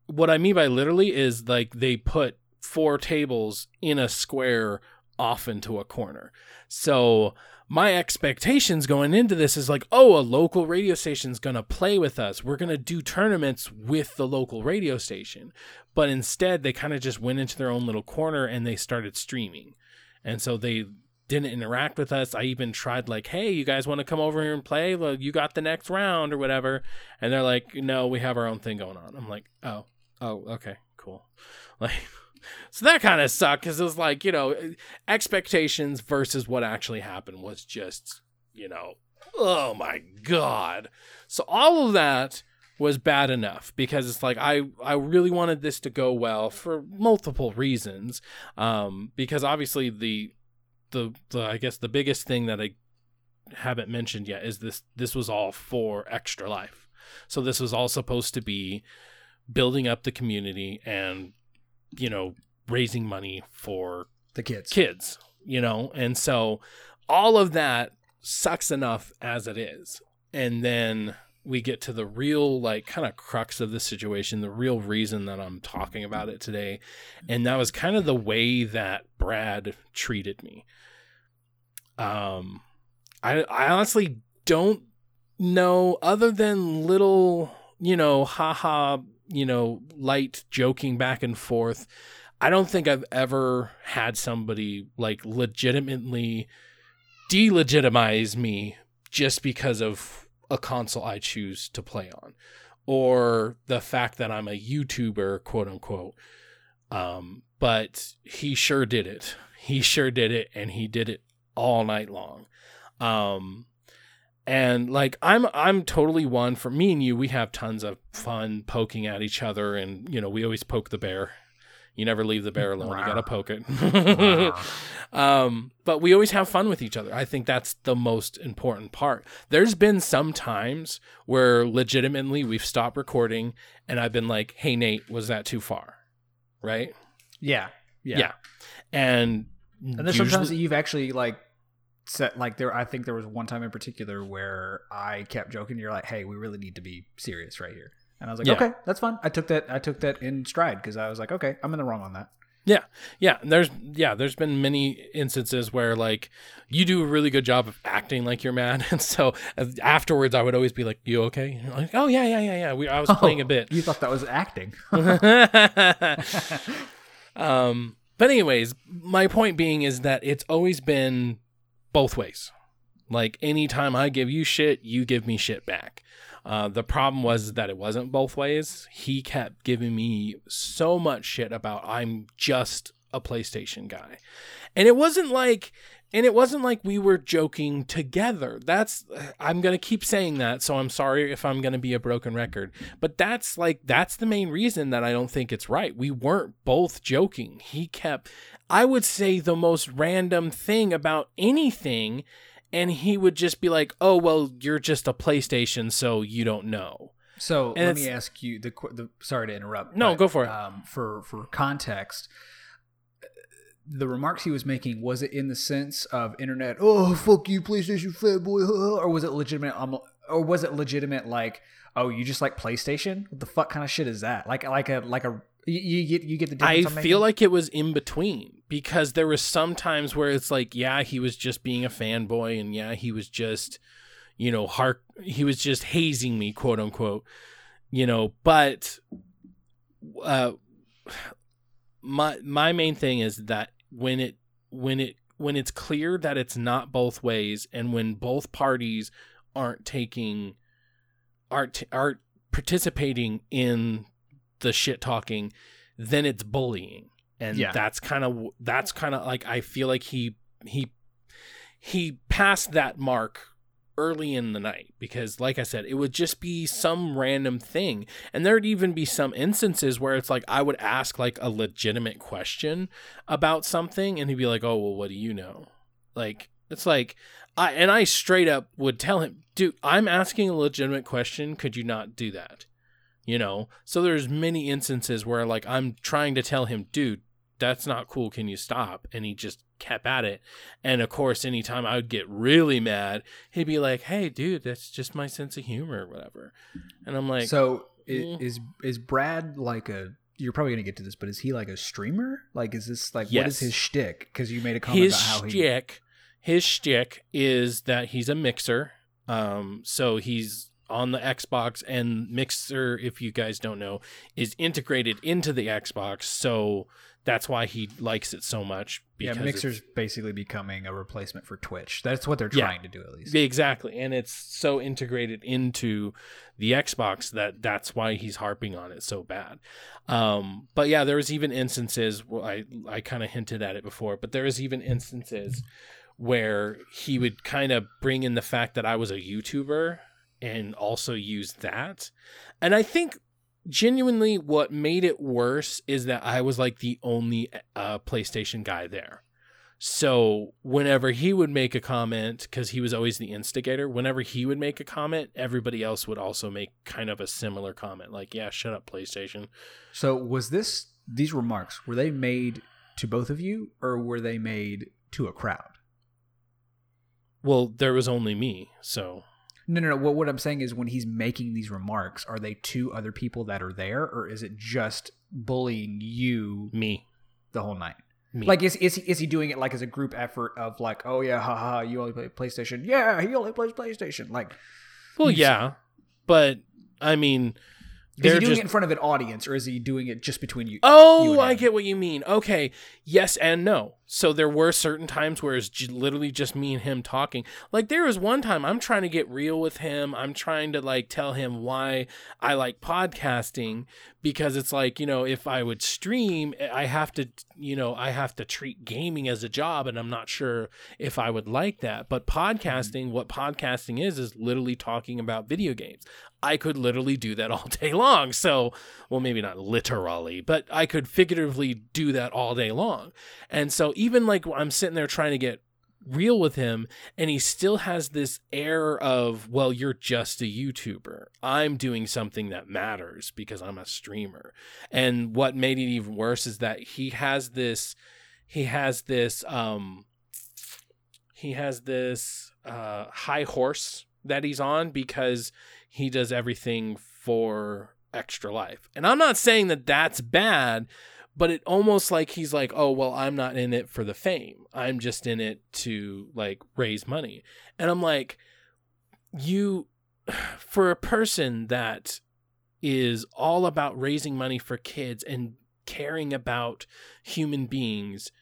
Speaker 1: what I mean by literally is like they put four tables in a square off into a corner. So, my expectations going into this is like, oh, a local radio station's going to play with us. We're going to do tournaments with the local radio station. But instead, they kind of just went into their own little corner and they started streaming. And so they didn't interact with us. I even tried like, "Hey, you guys want to come over here and play? Well, you got the next round or whatever." And they're like, "No, we have our own thing going on." I'm like, "Oh, oh, okay, cool." Like, so that kind of sucked because it was like, you know, expectations versus what actually happened was just, you know, oh my god. So all of that was bad enough because it's like I I really wanted this to go well for multiple reasons. Um, because obviously the the the I guess the biggest thing that I haven't mentioned yet is this this was all for extra life. So this was all supposed to be building up the community and you know raising money for
Speaker 2: The kids.
Speaker 1: kids, you know? And so all of that sucks enough as it is. And then we get to the real, like, kind of crux of the situation, the real reason that I'm talking about it today. And that was kind of the way that Brad treated me. Um, I, I honestly don't know, other than little, you know, haha, you know, light joking back and forth. I don't think I've ever had somebody like legitimately delegitimize me just because of a console I choose to play on or the fact that I'm a YouTuber, quote unquote. Um, but he sure did it. He sure did it, and he did it all night long. Um, and like I'm I'm totally one for me and you. We have tons of fun poking at each other, and you know we always poke the bear. You never leave the bear alone. You gotta poke it. um, but we always have fun with each other. I think that's the most important part. There's been some times where legitimately we've stopped recording, and I've been like, "Hey Nate, was that too far?" Right?
Speaker 2: Yeah. Yeah.
Speaker 1: Yeah. And
Speaker 2: And there's sometimes that you've actually like set like there. I think there was one time in particular where I kept joking. You're like, "Hey, we really need to be serious right here," and I was like,
Speaker 1: Yeah.
Speaker 2: "Okay, that's fine." I took that. I took that in stride because I was like, "Okay, I'm in the wrong on that."
Speaker 1: Yeah, yeah. and There's yeah. There's been many instances where like you do a really good job of acting like you're mad, and so afterwards I would always be like, "You okay?" Like, "Oh yeah, yeah, yeah, yeah." We I was playing a bit.
Speaker 2: You thought that was acting?
Speaker 1: um, but anyways, my point being is that it's always been both ways. Like anytime I give you shit, you give me shit back. Uh, the problem was that it wasn't both ways. He kept giving me so much shit about I'm just a PlayStation guy. And it wasn't like and it wasn't like we were joking together. That's I'm going to keep saying that, so I'm sorry if I'm going to be a broken record. But that's like that's the main reason that I don't think it's right. We weren't both joking. He kept I would say the most random thing about anything and he would just be like, "Oh, well, you're just a PlayStation, so you don't know."
Speaker 2: So
Speaker 1: And
Speaker 2: let me ask you the, the sorry to interrupt.
Speaker 1: No, go for it.
Speaker 2: Um, for for context, the remarks he was making was it in the sense of internet? Oh, fuck you, PlayStation fanboy, or was it legitimate? Um, or was it legitimate like, oh, you just like PlayStation? What the fuck kind of shit is that? Like like a like a you, you get you get the
Speaker 1: I feel like it was in between because there was some times where it's like, yeah, he was just being a fanboy, and yeah, he was just, you know, hark, he was just hazing me, quote unquote, you know. But, uh, my my main thing is that when it when it when it's clear that it's not both ways, and when both parties aren't taking aren't aren't participating in the shit talking, then it's bullying. And
Speaker 2: Yeah.
Speaker 1: that's kind of that's kind of like I feel like he he he passed that mark early in the night because like I said, it would just be some random thing. And there'd even be some instances where it's like I would ask like a legitimate question about something and he'd be like, "Oh, well, what do you know?" Like it's like I and I straight up would tell him, "Dude, I'm asking a legitimate question. Could you not do that?" You know? So there's many instances where like I'm trying to tell him, "Dude, that's not cool. Can you stop?" And he just kept at it. And of course, anytime I would get really mad, he'd be like, "Hey, dude, that's just my sense of humor or whatever." And I'm like,
Speaker 2: so
Speaker 1: mm.
Speaker 2: is is Brad like a? You're probably gonna get to this, but is he like a streamer? Like, is this like what
Speaker 1: Yes.
Speaker 2: is his shtick? Because you made a comment
Speaker 1: his
Speaker 2: about how he
Speaker 1: shtick, his shtick is that he's a mixer. Um, so he's on the Xbox, and Mixer, if you guys don't know, is integrated into the Xbox. So that's why he likes it so much.
Speaker 2: Yeah, Mixer's basically becoming a replacement for Twitch. That's what they're
Speaker 1: Yeah.
Speaker 2: trying to do, at least.
Speaker 1: Exactly, and it's so integrated into the Xbox that that's why he's harping on it so bad. Um, but yeah, there was even instances where I I kind of hinted at it before, but there was even instances where he would kind of bring in the fact that I was a YouTuber and also use that, and I think genuinely what made it worse is that I was like the only uh, PlayStation guy there. So whenever he would make a comment, because he was always the instigator, whenever he would make a comment, everybody else would also make kind of a similar comment, like, "Yeah, shut up, PlayStation."
Speaker 2: So, was this these remarks were they made to both of you, or were they made to a crowd?
Speaker 1: Well, there was only me, so
Speaker 2: No, no, no. What what I'm saying is, when he's making these remarks, are they to other people that are there, or is it just bullying you
Speaker 1: me,
Speaker 2: the whole night?
Speaker 1: me.
Speaker 2: Like, is is he, is he doing it like as a group effort of like, oh yeah, haha, you only play PlayStation? Yeah, he only plays PlayStation. Like,
Speaker 1: well, yeah, but I mean,
Speaker 2: is he doing
Speaker 1: just
Speaker 2: it in front of an audience, or is he doing it just between you? Oh, you
Speaker 1: Oh,
Speaker 2: and
Speaker 1: I get what you mean. Okay. Yes and no. So there were certain times where it's j- literally just me and him talking. Like there was one time I'm trying to get real with him. I'm trying to like tell him why I like podcasting because it's like, you know, if I would stream, eh, I have to, you know, I have to treat gaming as a job and I'm not sure if I would like that. But mm-hmm. podcasting, what podcasting is is literally talking about video games. I could literally do that all day long. So, well, maybe not literally, but I could figuratively do that all day long. And so, even like I'm sitting there trying to get real with him, and he still has this air of, well, you're just a YouTuber. I'm doing something that matters because I'm a streamer. And what made it even worse is that he has this he has this um he has this uh high horse that he's on because he does everything for extra life. And I'm not saying that that's bad, but it almost like he's like, "Oh, well, I'm not in it for the fame. I'm just in it to like raise money." And I'm like, "You for a person that is all about raising money for kids and caring about human beings,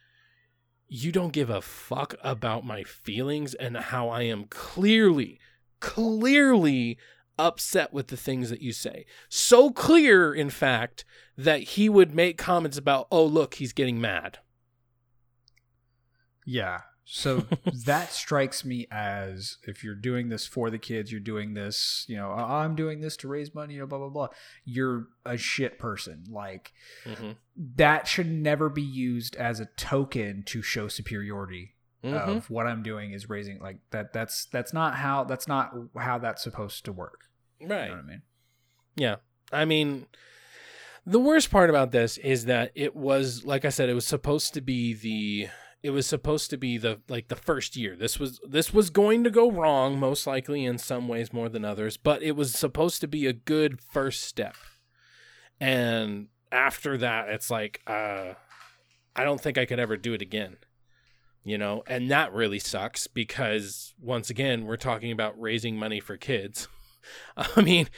Speaker 1: you don't give a fuck about my feelings and how I am clearly, clearly upset with the things that you say. So clear, in fact, that he would make comments about, oh, look, he's getting mad.
Speaker 2: Yeah. So that strikes me as if you're doing this for the kids, you're doing this, you know, I'm doing this to raise money, you know, blah, blah, blah. You're a shit person. Like,
Speaker 1: Mm-hmm.
Speaker 2: that should never be used as a token to show superiority
Speaker 1: Mm-hmm.
Speaker 2: of what I'm doing is raising like that that's that's not how that's not how that's supposed to work.
Speaker 1: Right.
Speaker 2: You know what I mean?
Speaker 1: Yeah. I mean, the worst part about this is that it was, like I said, it was supposed to be the. It was supposed to be the like the first year. This was this was going to go wrong most likely in some ways more than others, but it was supposed to be a good first step. And after that, it's like uh I don't think I could ever do it again. You know, and that really sucks because once again, we're talking about raising money for kids. I mean,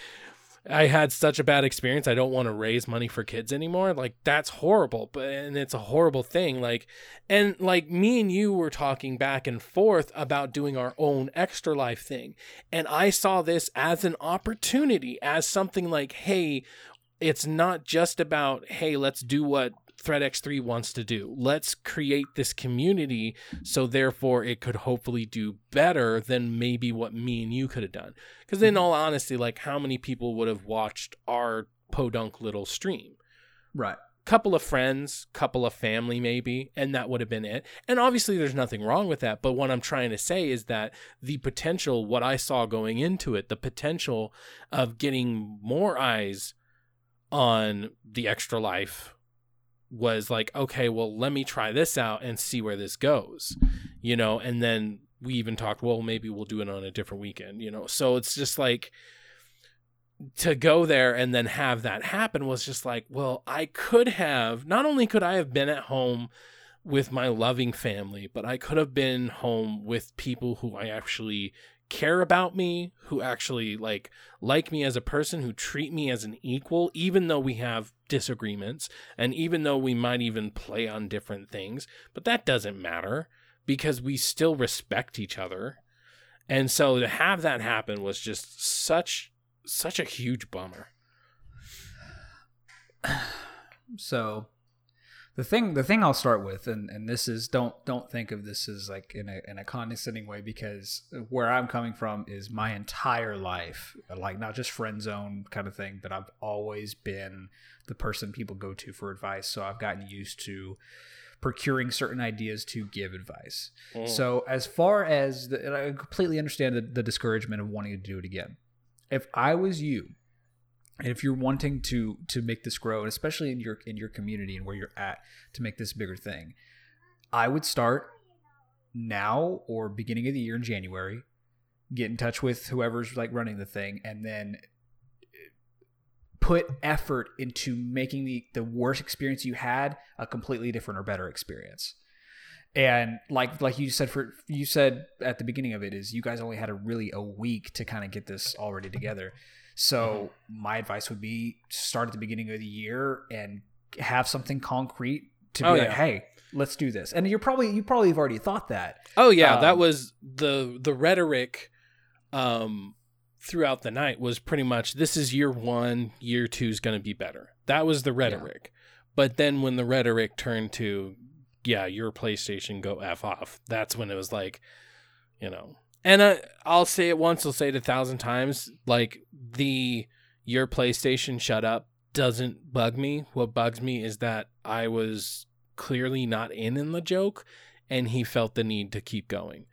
Speaker 1: I had such a bad experience. I don't want to raise money for kids anymore. Like that's horrible, but and it's a horrible thing. Like and like me and you were talking back and forth about doing our own extra life thing. And I saw this as an opportunity, as something like, hey, it's not just about, hey, let's do what ThreadX3 wants to do. Let's create this community so therefore it could hopefully do better than maybe what me and you could have done. Because in mm-hmm. all honesty, like how many people would have watched our podunk little stream?
Speaker 2: Right.
Speaker 1: couple of friends, couple of family maybe, and that would have been it. And obviously there's nothing wrong with that, but what I'm trying to say is that the potential what I saw going into it, the potential of getting more eyes on the extra life was like, okay, well, let me try this out and see where this goes. You know, and then we even talked, well, maybe we'll do it on a different weekend, you know. So it's just like to go there and then have that happen was just like, well, I could have, not only could I have been at home with my loving family, but I could have been home with people who I actually care about me, who actually like like me as a person, who treat me as an equal even though we have disagreements and even though we might even play on different things, but that doesn't matter because we still respect each other. And so to have that happen was just such such a huge bummer.
Speaker 2: So the thing the thing I'll start with and, and this is don't don't think of this as like in a in a condescending way because where I'm coming from is my entire life like not just friend zone kind of thing but I've always been the person people go to for advice so I've gotten used to procuring certain ideas to give advice.
Speaker 1: Mm.
Speaker 2: So as far as the, and I completely understand the, the discouragement of wanting to do it again. If I was you, and if you're wanting to to make this grow, and especially in your in your community and where you're at to make this bigger thing, I would start now or beginning of the year in January. Get in touch with whoever's like running the thing, and then uh, put effort into making the the worst experience you had a completely different or better experience and like like you said for you said at the beginning of it is you guys only had a really a week to kind of get this already together so my advice would be start at the beginning of the year and have something concrete to be
Speaker 1: Oh,
Speaker 2: like
Speaker 1: yeah.
Speaker 2: hey let's do this and you're probably you probably have already thought that
Speaker 1: Oh yeah, that
Speaker 2: Um,
Speaker 1: was the the rhetoric um throughout the night was pretty much this is year 1, year 2 is going to be better. That was the rhetoric. But then when the rhetoric turned to yeah, your PlayStation go f off. That's when it was like, you know. And uh, I'll say it once, I'll say it a thousand times, like the your PlayStation shut up doesn't bug me. What bugs me is that I was clearly not in in the joke and he felt the need to keep going.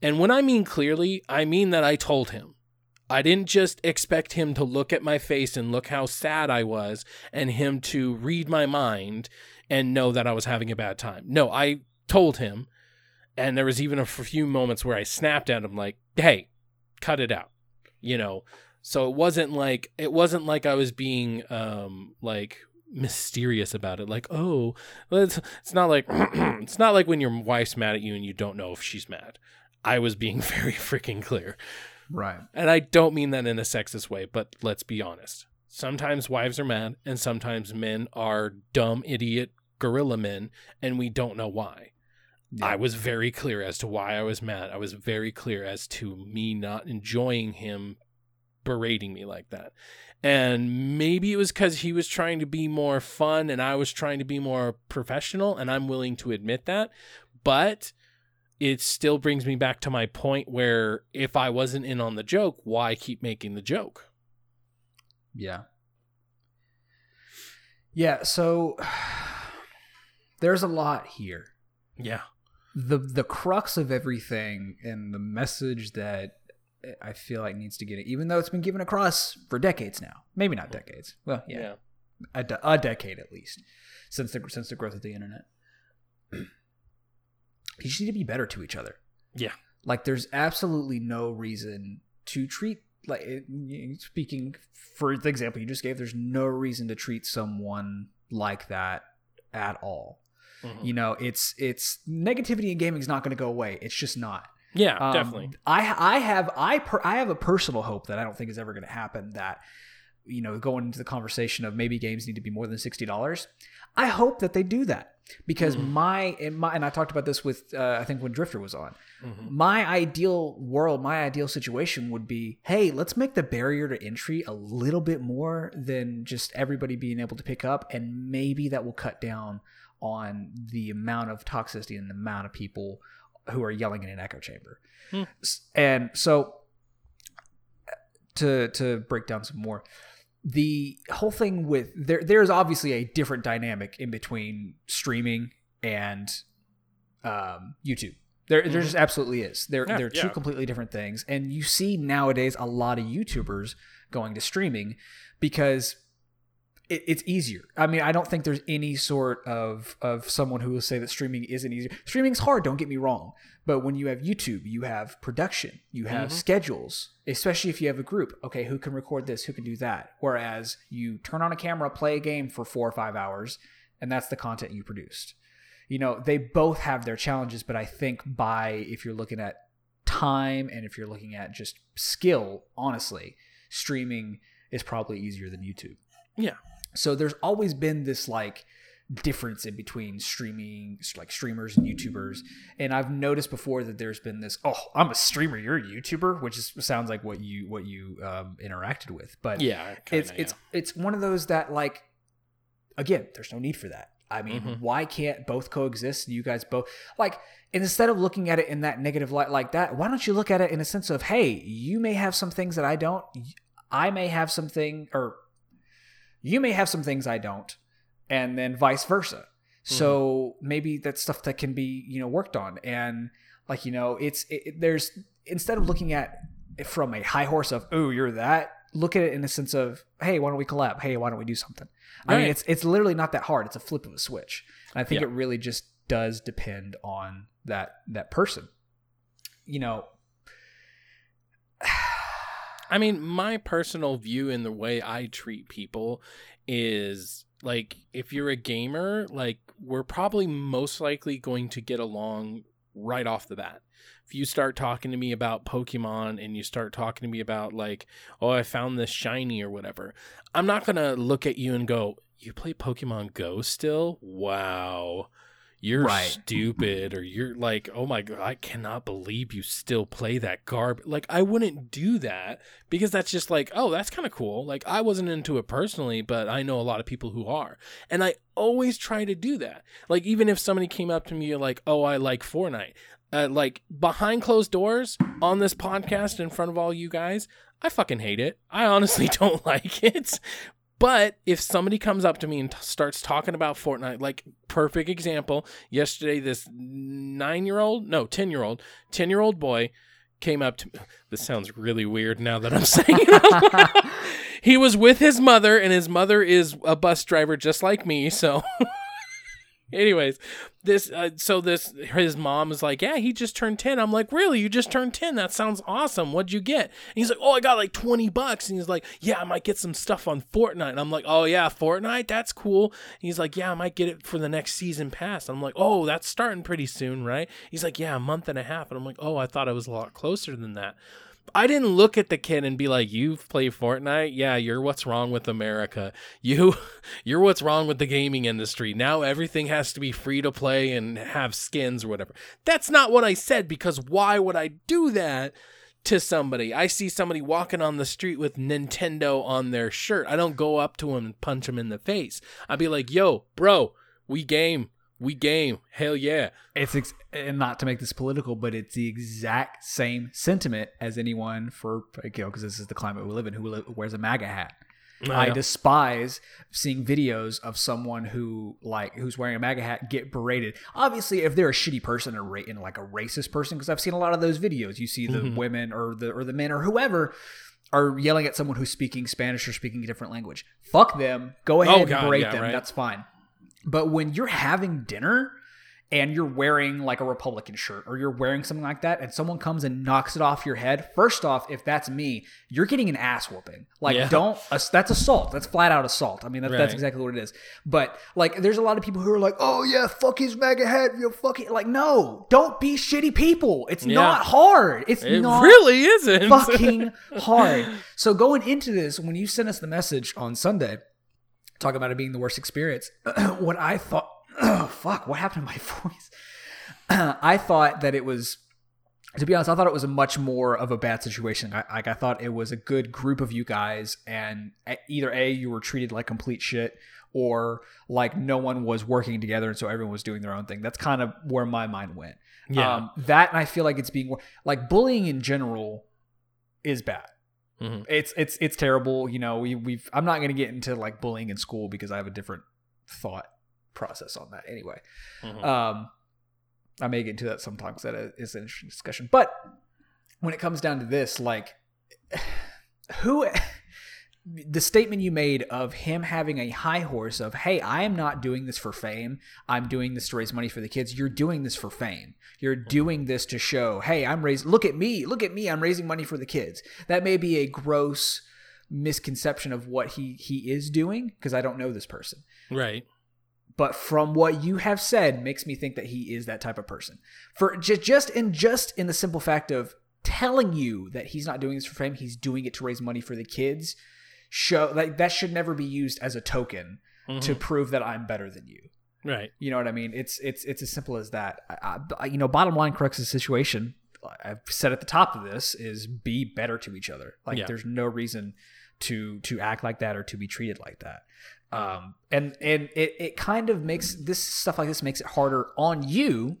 Speaker 1: And when I mean clearly, I mean that I told him. I didn't just expect him to look at my face and look how sad I was and him to read my mind and know that I was having a bad time. No, I told him. And there was even a few moments where I snapped at him like, "Hey, cut it out." You know. So it wasn't like it wasn't like I was being um like mysterious about it like oh it's, it's not like it's not like when your wife's mad at you and you don't know if she's mad i was being very freaking clear
Speaker 2: Right.
Speaker 1: and i don't mean that in a sexist way but let's be honest sometimes wives are mad and sometimes men are dumb idiot gorilla men and we don't know why i was very clear as to why i was mad i was very clear as to me not enjoying him berating me like that. And maybe it was because he was trying to be more fun and I was trying to be more professional, and I'm willing to admit that. But it still brings me back to my point where if I wasn't in on the joke, why keep making the joke?
Speaker 2: Yeah. Yeah, so there's a lot here.
Speaker 1: Yeah.
Speaker 2: The the crux of everything and the message that I feel like needs to get it, even though it's been given across for decades now. Maybe not decades. Well, yeah, A, de- a decade at least since the since the growth of the internet. you just need to be better to each other.
Speaker 1: Yeah.
Speaker 2: Like there's absolutely no reason to treat like speaking for the example you just gave. There's no reason to treat someone like that at all.
Speaker 1: Mhm.
Speaker 2: You know, it's it's negativity in gaming is not going to go away. It's just not.
Speaker 1: Yeah,
Speaker 2: Um,
Speaker 1: definitely.
Speaker 2: I I have I per, I have a personal hope that I don't think is ever going to happen. That you know, going into the conversation of maybe games need to be more than sixty dollars. I hope that they do that because
Speaker 1: Mhm.
Speaker 2: my and my and I talked about this with uh, I think when Drifter was on.
Speaker 1: Mhm.
Speaker 2: My ideal world, my ideal situation would be, hey, let's make the barrier to entry a little bit more than just everybody being able to pick up, and maybe that will cut down on the amount of toxicity and the amount of people who are yelling in an echo chamber.
Speaker 1: Hmm.
Speaker 2: And so to to break down some more, the whole thing with there there's obviously a different dynamic in between streaming and um, YouTube. There, there just absolutely is. They're
Speaker 1: Yeah,
Speaker 2: they're two
Speaker 1: yeah.
Speaker 2: completely different things, and you see nowadays a lot of YouTubers going to streaming because it, it's easier. I mean, I don't think there's any sort of of someone who will say that streaming isn't easier. Streaming's hard. Don't get me wrong, but when you have YouTube, you have production, you have
Speaker 1: Mhm.
Speaker 2: schedules. Especially if you have a group. Okay, who can record this? Who can do that? Whereas you turn on a camera, play a game for four or five hours, and that's the content you produced. You know, they both have their challenges, but I think by if you're looking at time and if you're looking at just skill, honestly, streaming is probably easier than YouTube.
Speaker 1: Yeah.
Speaker 2: So there's always been this like difference in between streaming like streamers and YouTubers. And I've noticed before that there's been this, oh, I'm a streamer, you're a YouTuber, which is, sounds like what you what you um, interacted with. But
Speaker 1: Yeah,
Speaker 2: it's
Speaker 1: kinda,
Speaker 2: it's it's one of those that like again there's no need for that i mean
Speaker 1: Mhm.
Speaker 2: why can't both coexist you guys both like instead of looking at it in that negative light like that why don't you look at it in a sense of hey you may have some things that i don't i may have something or you may have some things i don't and then vice versa. Mm-hmm. So maybe that's stuff that can be you know worked on. And like you know it's it, there's instead of looking at it from a high horse of oh you're that look at it in a sense of hey why don't we collab? Hey why don't we do something? I mean it's it's literally not that hard. It's a flip of a switch. And i think
Speaker 1: Yeah.
Speaker 2: it really just does depend on that that person. You know
Speaker 1: I mean, my personal view in the way I treat people is like if you're a gamer, like we're probably most likely going to get along right off the bat. If you start talking to me about Pokemon and you start talking to me about like, oh, I found this shiny or whatever, I'm not going to look at you and go, "You play Pokemon Go still? Wow." You're
Speaker 2: Right.
Speaker 1: stupid, or you're like, oh my god, I cannot believe you still play that garb. Like, I wouldn't do that because that's just like, oh, that's kind of cool. Like, I wasn't into it personally, but I know a lot of people who are. And I always try to do that. Like, even if somebody came up to me like, oh, I like Fortnite, uh, like behind closed doors on this podcast in front of all you guys, I fucking hate it. I honestly don't like it. But if somebody comes up to me and t- starts talking about Fortnite, like perfect example, yesterday this nine year old, no, 10 year old, 10 year old boy came up to me. this sounds really weird now that I'm saying it. he was with his mother, and his mother is a bus driver just like me. So, anyways, this uh, so this his mom is like, yeah, he just turned ten. I'm like, really? You just turned ten? That sounds awesome. What'd you get? And he's like, oh, I got like twenty bucks. And he's like, yeah, I might get some stuff on Fortnite. And I'm like, oh yeah, Fortnite, that's cool. And he's like, yeah, I might get it for the next season pass. I'm like, oh, that's starting pretty soon, right? He's like, yeah, a month and a half. And I'm like, oh, I thought it was a lot closer than that. I didn't look at the kid and be like, "You play Fortnite? Yeah, you're what's wrong with America. You, you're what's wrong with the gaming industry. Now everything has to be free to play and have skins or whatever." That's not what I said because why would I do that to somebody? I see somebody walking on the street with Nintendo on their shirt. I don't go up to him and punch him in the face. I'd be like, "Yo, bro, we game." We game. Hell yeah.
Speaker 2: It's ex- and not to make this political, but it's the exact same sentiment as anyone for you know because this is the climate we live in who li- wears a MAGA hat. I despise seeing videos of someone who like who's wearing a MAGA hat get berated. Obviously, if they're a shitty person or ra- and like a racist person, because I've seen a lot of those videos. You see the
Speaker 1: Mhm.
Speaker 2: women or the or the men or whoever are yelling at someone who's speaking Spanish or speaking a different language. Fuck them. Go ahead
Speaker 1: Oh, God,
Speaker 2: and berate
Speaker 1: yeah,
Speaker 2: them.
Speaker 1: right.
Speaker 2: That's fine. But when you're having dinner and you're wearing like a Republican shirt or you're wearing something like that, and someone comes and knocks it off your head, first off, if that's me, you're getting an ass whooping. Like,
Speaker 1: Yeah.
Speaker 2: don't, that's assault. That's flat out assault. I mean, that,
Speaker 1: Right.
Speaker 2: that's exactly what it is. But like, there's a lot of people who are like, oh yeah, fuck his MAGA head, you fuck it. Like, no, don't be shitty people. It's
Speaker 1: Yeah.
Speaker 2: not hard. It's
Speaker 1: It
Speaker 2: not
Speaker 1: really isn't.
Speaker 2: fucking hard. So going into this, when you sent us the message on Sunday, talking about it being the worst experience, what I thought, fuck, what happened to my voice? I thought that it was. To be honest, I thought it was a much more of a bad situation. I, like I thought it was a good group of you guys, and either a you were treated like complete shit, or like no one was working together, and so everyone was doing their own thing. That's kind of where my mind went.
Speaker 1: yeah.
Speaker 2: Um, that and I feel like it's being like bullying in general is bad.
Speaker 1: Mhm.
Speaker 2: It's it's it's terrible. You know, we we've I'm not gonna get into like bullying in school because I have a different thought process on that anyway.
Speaker 1: Mhm.
Speaker 2: Um, I may get into that sometimes. That is an interesting discussion. But when it comes down to this, like, who, the statement you made of him having a high horse of, hey, I am not doing this for fame. I'm doing this to raise money for the kids. You're doing this for fame. You're mm-hmm. doing this to show, hey, I'm raising, look at me, look at me. I'm raising money for the kids. That may be a gross misconception of what he he is doing because I don't know this person
Speaker 1: right.
Speaker 2: but from what you have said makes me think that he is that type of person for just just in just in the simple fact of telling you that he's not doing this for fame he's doing it to raise money for the kids show like that should never be used as a token to
Speaker 1: Mhm.
Speaker 2: prove that i'm better than you.
Speaker 1: Right.
Speaker 2: you know what i mean? It's it's it's as simple as that. I, I, you know bottom line corrects the situation i've said at the top of this is be better to each other. Like
Speaker 1: Yeah.
Speaker 2: there's no reason to to act like that or to be treated like that. Um and and it, it kind of makes this stuff like this makes it harder on you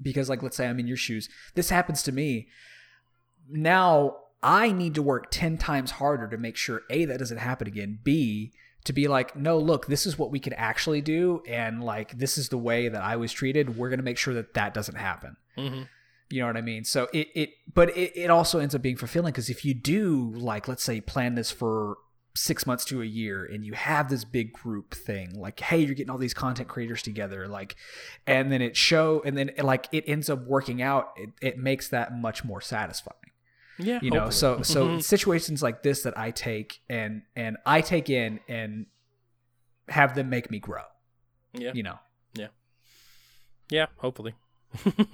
Speaker 2: because like let's say i'm in your shoes. This happens to me. Now i need to work 10 times harder to make sure a that doesn't happen again b to be like no look this is what we can actually do and like this is the way that i was treated we're going to make sure that that doesn't happen.
Speaker 1: Hmm
Speaker 2: you know what I mean? So it it but it, it also ends up being fulfilling because if you do like let's say plan this for six months to a year and you have this big group thing like hey you're getting all these content creators together like and then it show and then like it ends up working out it, it makes that much more satisfying
Speaker 1: Yeah.
Speaker 2: you know
Speaker 1: hopefully.
Speaker 2: so so situations like this that i take and and i take in and have them make me grow
Speaker 1: yeah.
Speaker 2: you know
Speaker 1: Yeah. Yeah, hopefully.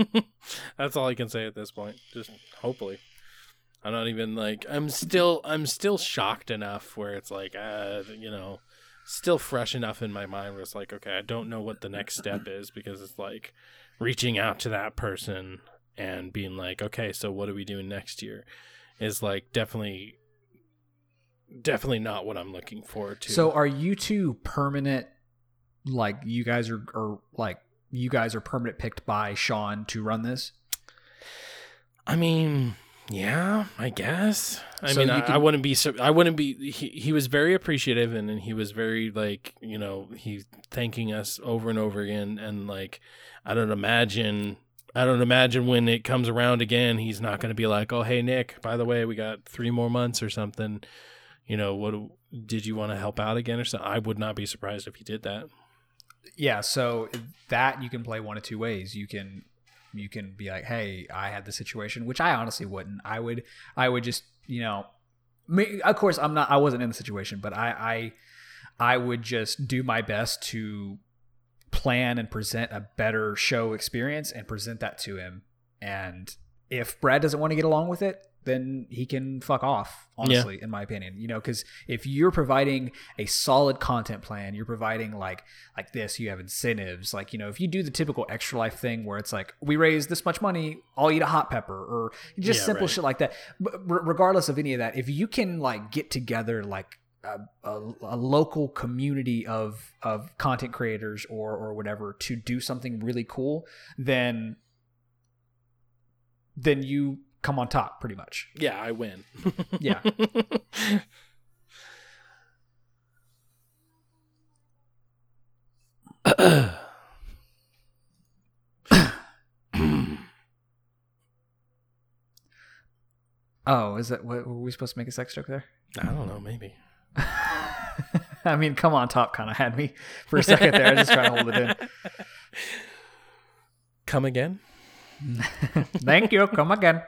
Speaker 1: That's all I can say at this point. Just hopefully. I'm not even like I'm still I'm still shocked enough where it's like uh you know still fresh enough in my mind where it's like okay I don't know what the next step is because it's like reaching out to that person and being like okay so what are we doing next year is like definitely definitely not what I'm looking forward to.
Speaker 2: So are you two permanent? Like you guys are, are like you guys are permanent picked by Sean to run this.
Speaker 1: I mean, yeah, I guess. I
Speaker 2: So
Speaker 1: mean, I,
Speaker 2: can-
Speaker 1: I wouldn't be. I wouldn't be. He he was very appreciative, and, and he was very like you know he thanking us over and over again, and like I don't imagine I don't imagine when it comes around again, he's not going to be like, "Oh, hey Nick, by the way, we got three more months or something. You know, what did you want to help out again or something?" I would not be surprised if he did that.
Speaker 2: yeah so that you can play one of two ways you can you can be like hey i had the situation which i honestly wouldn't i would i would just you know me, of course i'm not i wasn't in the situation but i i i would just do my best to plan and present a better show experience and present that to him. And if brad doesn't want to get along with it then he can fuck off honestly in my opinion. You know because if you're providing a solid content plan you're providing like like this you have incentives. Like you know if you do the typical extra life thing where it's like we raise this much money i'll eat a hot pepper or just
Speaker 1: Yeah,
Speaker 2: simple
Speaker 1: right.
Speaker 2: shit like that. But regardless of any of that if you can like get together like a, a, a local community of of content creators or or whatever to do something really cool then then you come on top pretty much
Speaker 1: Yeah, I win.
Speaker 2: yeah oh is that what were we supposed to make a sex joke there
Speaker 1: I don't know, maybe.
Speaker 2: I mean, come on top kind of had me for a second there. I was just trying to hold it in.
Speaker 1: Come again?
Speaker 2: Thank you. Come again.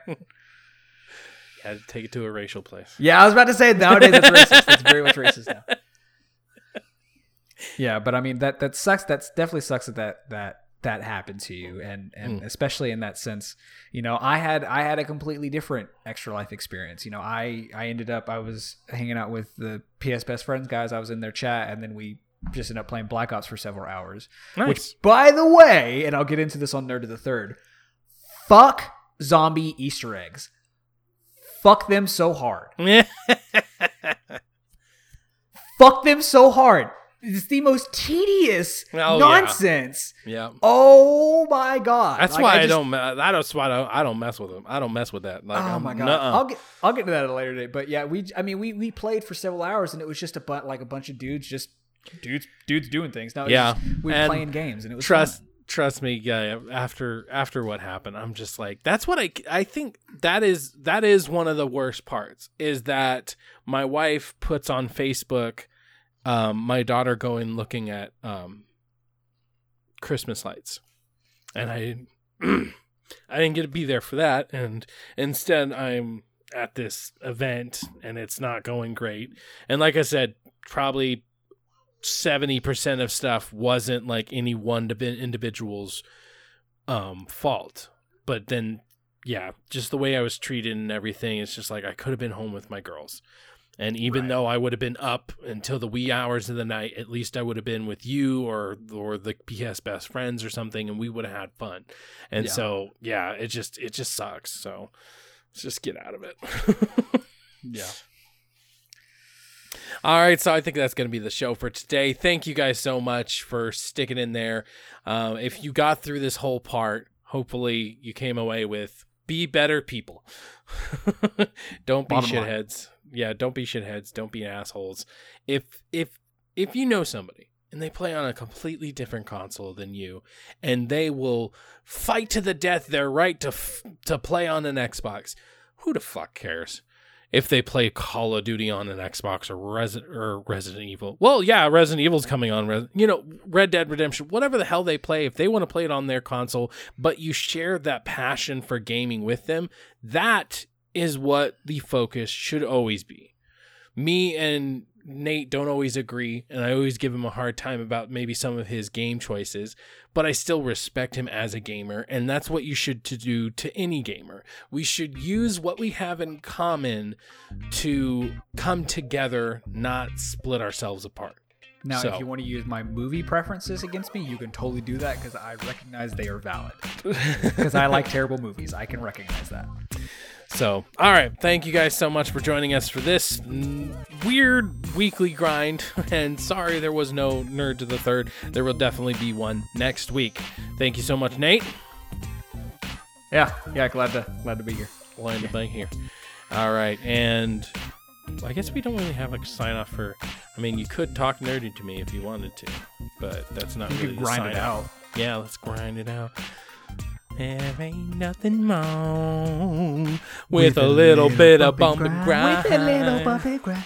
Speaker 1: Had to take it to a racial place.
Speaker 2: Yeah, I was about to say nowadays it's racist. It's very much racist now. Yeah, but I mean that that sucks. That's definitely sucks that that that that happened to you, and and mm. especially in that sense, you know, I had I had a completely different extra life experience. You know, I I ended up I was hanging out with the PS Best Friends guys. I was in their chat, and then we just ended up playing Black Ops for several hours.
Speaker 1: Nice.
Speaker 2: Which, by the way, and I'll get into this on Nerd of the Third. Fuck zombie Easter eggs. Fuck them so hard. Fuck them so hard. It's the most tedious
Speaker 1: Oh,
Speaker 2: nonsense.
Speaker 1: yeah.
Speaker 2: Oh my god.
Speaker 1: That's
Speaker 2: Like,
Speaker 1: why I,
Speaker 2: just-
Speaker 1: don't. I don't. Why I don't, I don't mess with them. I don't mess with that. Like,
Speaker 2: Oh
Speaker 1: I'm-
Speaker 2: my god!
Speaker 1: nuh-uh.
Speaker 2: I'll get I'll get to that at a later date. But yeah, we I mean we we played for several hours and it was just a but like a bunch of dudes just dudes dudes doing things. No,
Speaker 1: Yeah,
Speaker 2: just- we were playing games and it was
Speaker 1: trust
Speaker 2: fun.
Speaker 1: trust me yeah after after what happened i'm just like that's what i i think that is that is one of the worst parts is that my wife puts on facebook um my daughter going looking at um christmas lights. And i i didn't get to be there for that. And instead i'm at this event and it's not going great. And like i said probably 70% of stuff wasn't like any one individual's um fault. But then yeah just the way i was treated and everything it's just like i could have been home with my girls and even
Speaker 2: Right.
Speaker 1: though i would have been up until the wee hours of the night at least i would have been with you or or the ps best friends or something and we would have had fun and
Speaker 2: Yeah.
Speaker 1: so yeah it just it just sucks so let's just get out of it
Speaker 2: Yeah.
Speaker 1: All right, so I think that's going to be the show for today. Thank you guys so much for sticking in there. Um, if you got through this whole part, hopefully you came away with be better people. don't be
Speaker 2: Bottom line.
Speaker 1: Yeah, don't be shitheads. Don't be assholes. If if if you know somebody and they play on a completely different console than you, and they will fight to the death their right to f- to play on an Xbox, who the fuck cares? if they play Call of Duty on an Xbox or Resident or Resident Evil. Well, yeah, Resident Evil's coming on. Res- you know, Red Dead Redemption, whatever the hell they play. If they want to play it on their console, but you share that passion for gaming with them, that is what the focus should always be. Me and Nate don't always agree, and I always give him a hard time about maybe some of his game choices, but I still respect him as a gamer, and that's what you should to do to any gamer. We should use what we have in common to come together, not split ourselves apart.
Speaker 2: Now,
Speaker 1: So-
Speaker 2: if you want to use my movie preferences against me, you can totally do that because I recognize they are valid. Because I like terrible movies, I can recognize that.
Speaker 1: So, all right. Thank you guys so much for joining us for this weird weekly grind. And sorry there was no Nerd to the Third. There will definitely be one next week. Thank you so much, Nate.
Speaker 2: Yeah, yeah, glad to glad to be here.
Speaker 1: Glad to be here. All right. And I guess we don't really have a sign off for. I mean, you could talk nerdy to me if you wanted to, but that's not
Speaker 2: You
Speaker 1: really
Speaker 2: grind
Speaker 1: sign
Speaker 2: it out.
Speaker 1: Yeah, let's grind it out. There ain't nothing wrong with, a little, bit of bump and grind.
Speaker 2: With a little bump and grind.